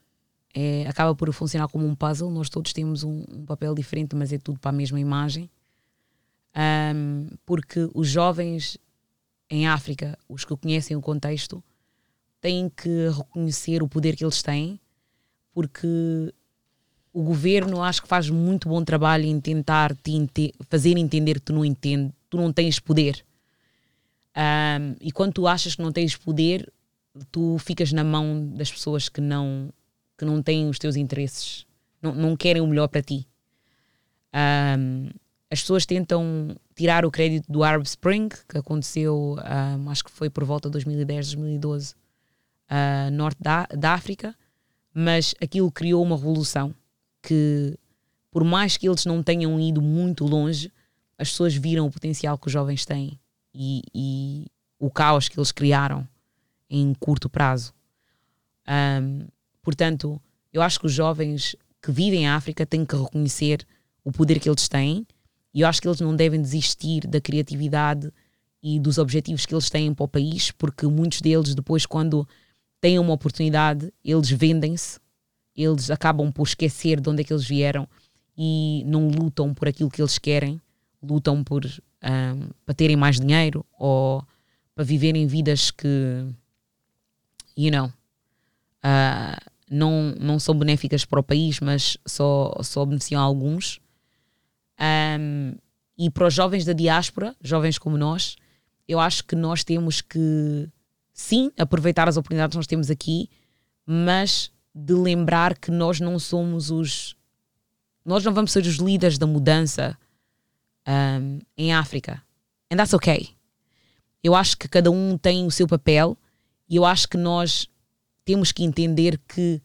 É, acaba por funcionar como um puzzle. Nós todos temos um, um papel diferente, mas é tudo para a mesma imagem. Um, porque os jovens em África, os que conhecem o contexto, têm que reconhecer o poder que eles têm, porque o governo acho que faz muito bom trabalho em tentar te ente- fazer entender que tu não entendes, tu não tens poder. Um, e quando tu achas que não tens poder, tu ficas na mão das pessoas que não, que não têm os teus interesses, não, não querem o melhor para ti. Um, as pessoas tentam tirar o crédito do Arab Spring, que aconteceu, um, acho que foi por volta de 2010, 2012, uh, norte da, da África, mas aquilo criou uma revolução que, por mais que eles não tenham ido muito longe, as pessoas viram o potencial que os jovens têm e, e o caos que eles criaram em curto prazo. Um, portanto, eu acho que os jovens que vivem em África têm que reconhecer o poder que eles têm e eu acho que eles não devem desistir da criatividade e dos objetivos que eles têm para o país, porque muitos deles, depois, quando têm uma oportunidade, eles vendem-se, eles acabam por esquecer de onde é que eles vieram e não lutam por aquilo que eles querem, lutam por um, para terem mais dinheiro ou para viverem vidas que, you know, uh, não, não são benéficas para o país, mas só, só beneficiam alguns. Um, e para os jovens da diáspora, jovens como nós, eu acho que nós temos que, sim, aproveitar as oportunidades que nós temos aqui, mas de lembrar que nós não somos os. Nós não vamos ser os líderes da mudança um, em África. And that's okay. Eu acho que cada um tem o seu papel e eu acho que nós temos que entender que,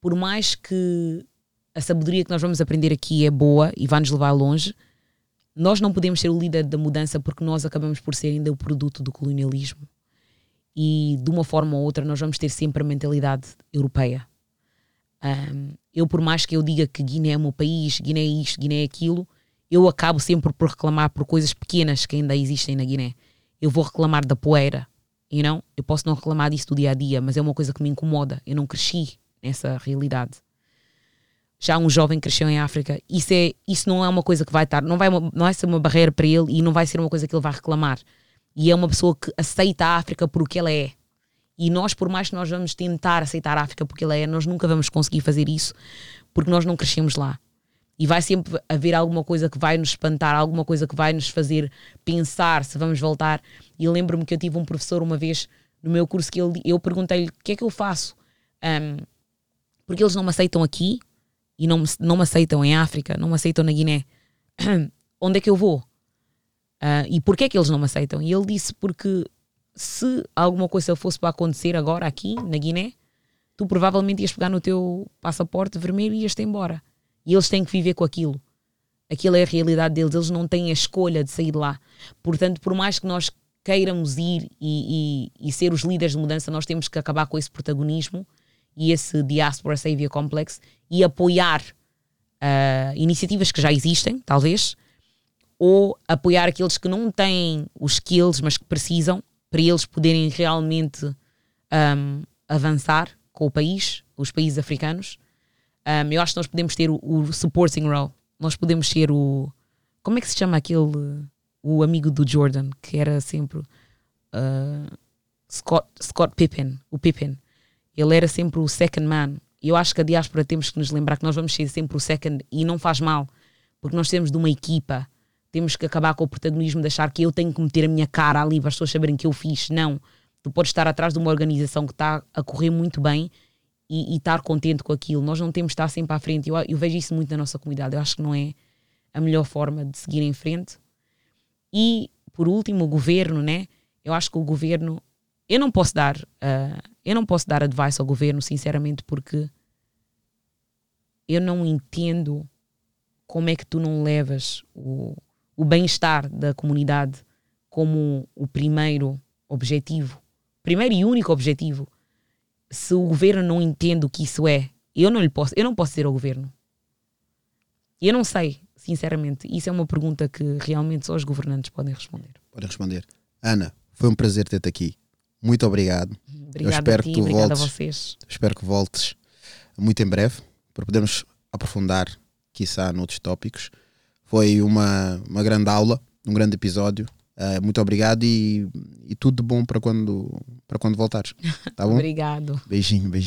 por mais que a sabedoria que nós vamos aprender aqui é boa e vai nos levar longe, nós não podemos ser o líder da mudança porque nós acabamos por ser ainda o produto do colonialismo. E de uma forma ou outra nós vamos ter sempre a mentalidade europeia. Um, eu, por mais que eu diga que Guiné é o meu país, Guiné é isto, Guiné é aquilo, eu acabo sempre por reclamar por coisas pequenas que ainda existem na Guiné. Eu vou reclamar da poeira, you know? eu posso não reclamar disso do dia a dia, mas é uma coisa que me incomoda. Eu não cresci nessa realidade. Já um jovem cresceu em África, isso, é, isso não é uma coisa que vai estar, não vai, não vai ser uma barreira para ele e não vai ser uma coisa que ele vai reclamar. E é uma pessoa que aceita a África por o que ela é. E nós, por mais que nós vamos tentar aceitar a África porque ela é, nós nunca vamos conseguir fazer isso porque nós não crescemos lá. E vai sempre haver alguma coisa que vai nos espantar, alguma coisa que vai nos fazer pensar se vamos voltar. E lembro-me que eu tive um professor uma vez no meu curso que ele, eu perguntei-lhe o que é que eu faço. Um, porque eles não me aceitam aqui e não me, não me aceitam em África, não me aceitam na Guiné. <clears throat> Onde é que eu vou? Uh, e porquê é que eles não me aceitam? E ele disse porque se alguma coisa fosse para acontecer agora aqui na Guiné, tu provavelmente ias pegar no teu passaporte vermelho e ias-te embora. E eles têm que viver com aquilo. Aquilo é a realidade deles, eles não têm a escolha de sair de lá. Portanto, por mais que nós queiramos ir e, e, e ser os líderes de mudança, nós temos que acabar com esse protagonismo e esse Diaspora Savior Complex e apoiar uh, iniciativas que já existem, talvez, ou apoiar aqueles que não têm os skills, mas que precisam, para eles poderem realmente um, avançar com o país, os países africanos. Um, eu acho que nós podemos ter o, o supporting role. Nós podemos ser o. Como é que se chama aquele. O amigo do Jordan, que era sempre. Uh, Scott, Scott Pippen. O Pippen. Ele era sempre o second man. E eu acho que a diáspora temos que nos lembrar que nós vamos ser sempre o second. E não faz mal. Porque nós temos de uma equipa. Temos que acabar com o protagonismo de achar que eu tenho que meter a minha cara ali para as pessoas saberem que eu fiz. Não. Tu podes estar atrás de uma organização que está a correr muito bem e, e, estar contente com aquilo. Nós não temos de estar sempre à frente. Eu, eu, vejo isso muito na nossa comunidade. Eu acho que não é a melhor forma de seguir em frente. E, por último, o governo, né? Eu acho que o governo. Eu não posso dar. Uh, eu não posso dar advice ao governo, sinceramente, porque eu não entendo como é que tu não levas o, o bem-estar da comunidade como o primeiro objetivo primeiro e único objetivo. Se o governo não entende o que isso é, eu não lhe posso, eu não posso dizer ao governo. Eu não sei, sinceramente. Isso é uma pergunta que realmente só os governantes podem responder. Podem responder. Ana, foi um prazer ter-te aqui. Muito obrigado. Obrigada espero a ti, que tu voltes. Espero que voltes muito em breve para podermos aprofundar, quiçá, noutros tópicos. Foi uma, uma grande aula, um grande episódio. Eh, muito obrigado e, e tudo de bom para quando, para quando voltares. <laughs> Tá bom? Obrigado. Beijinho, beijinho.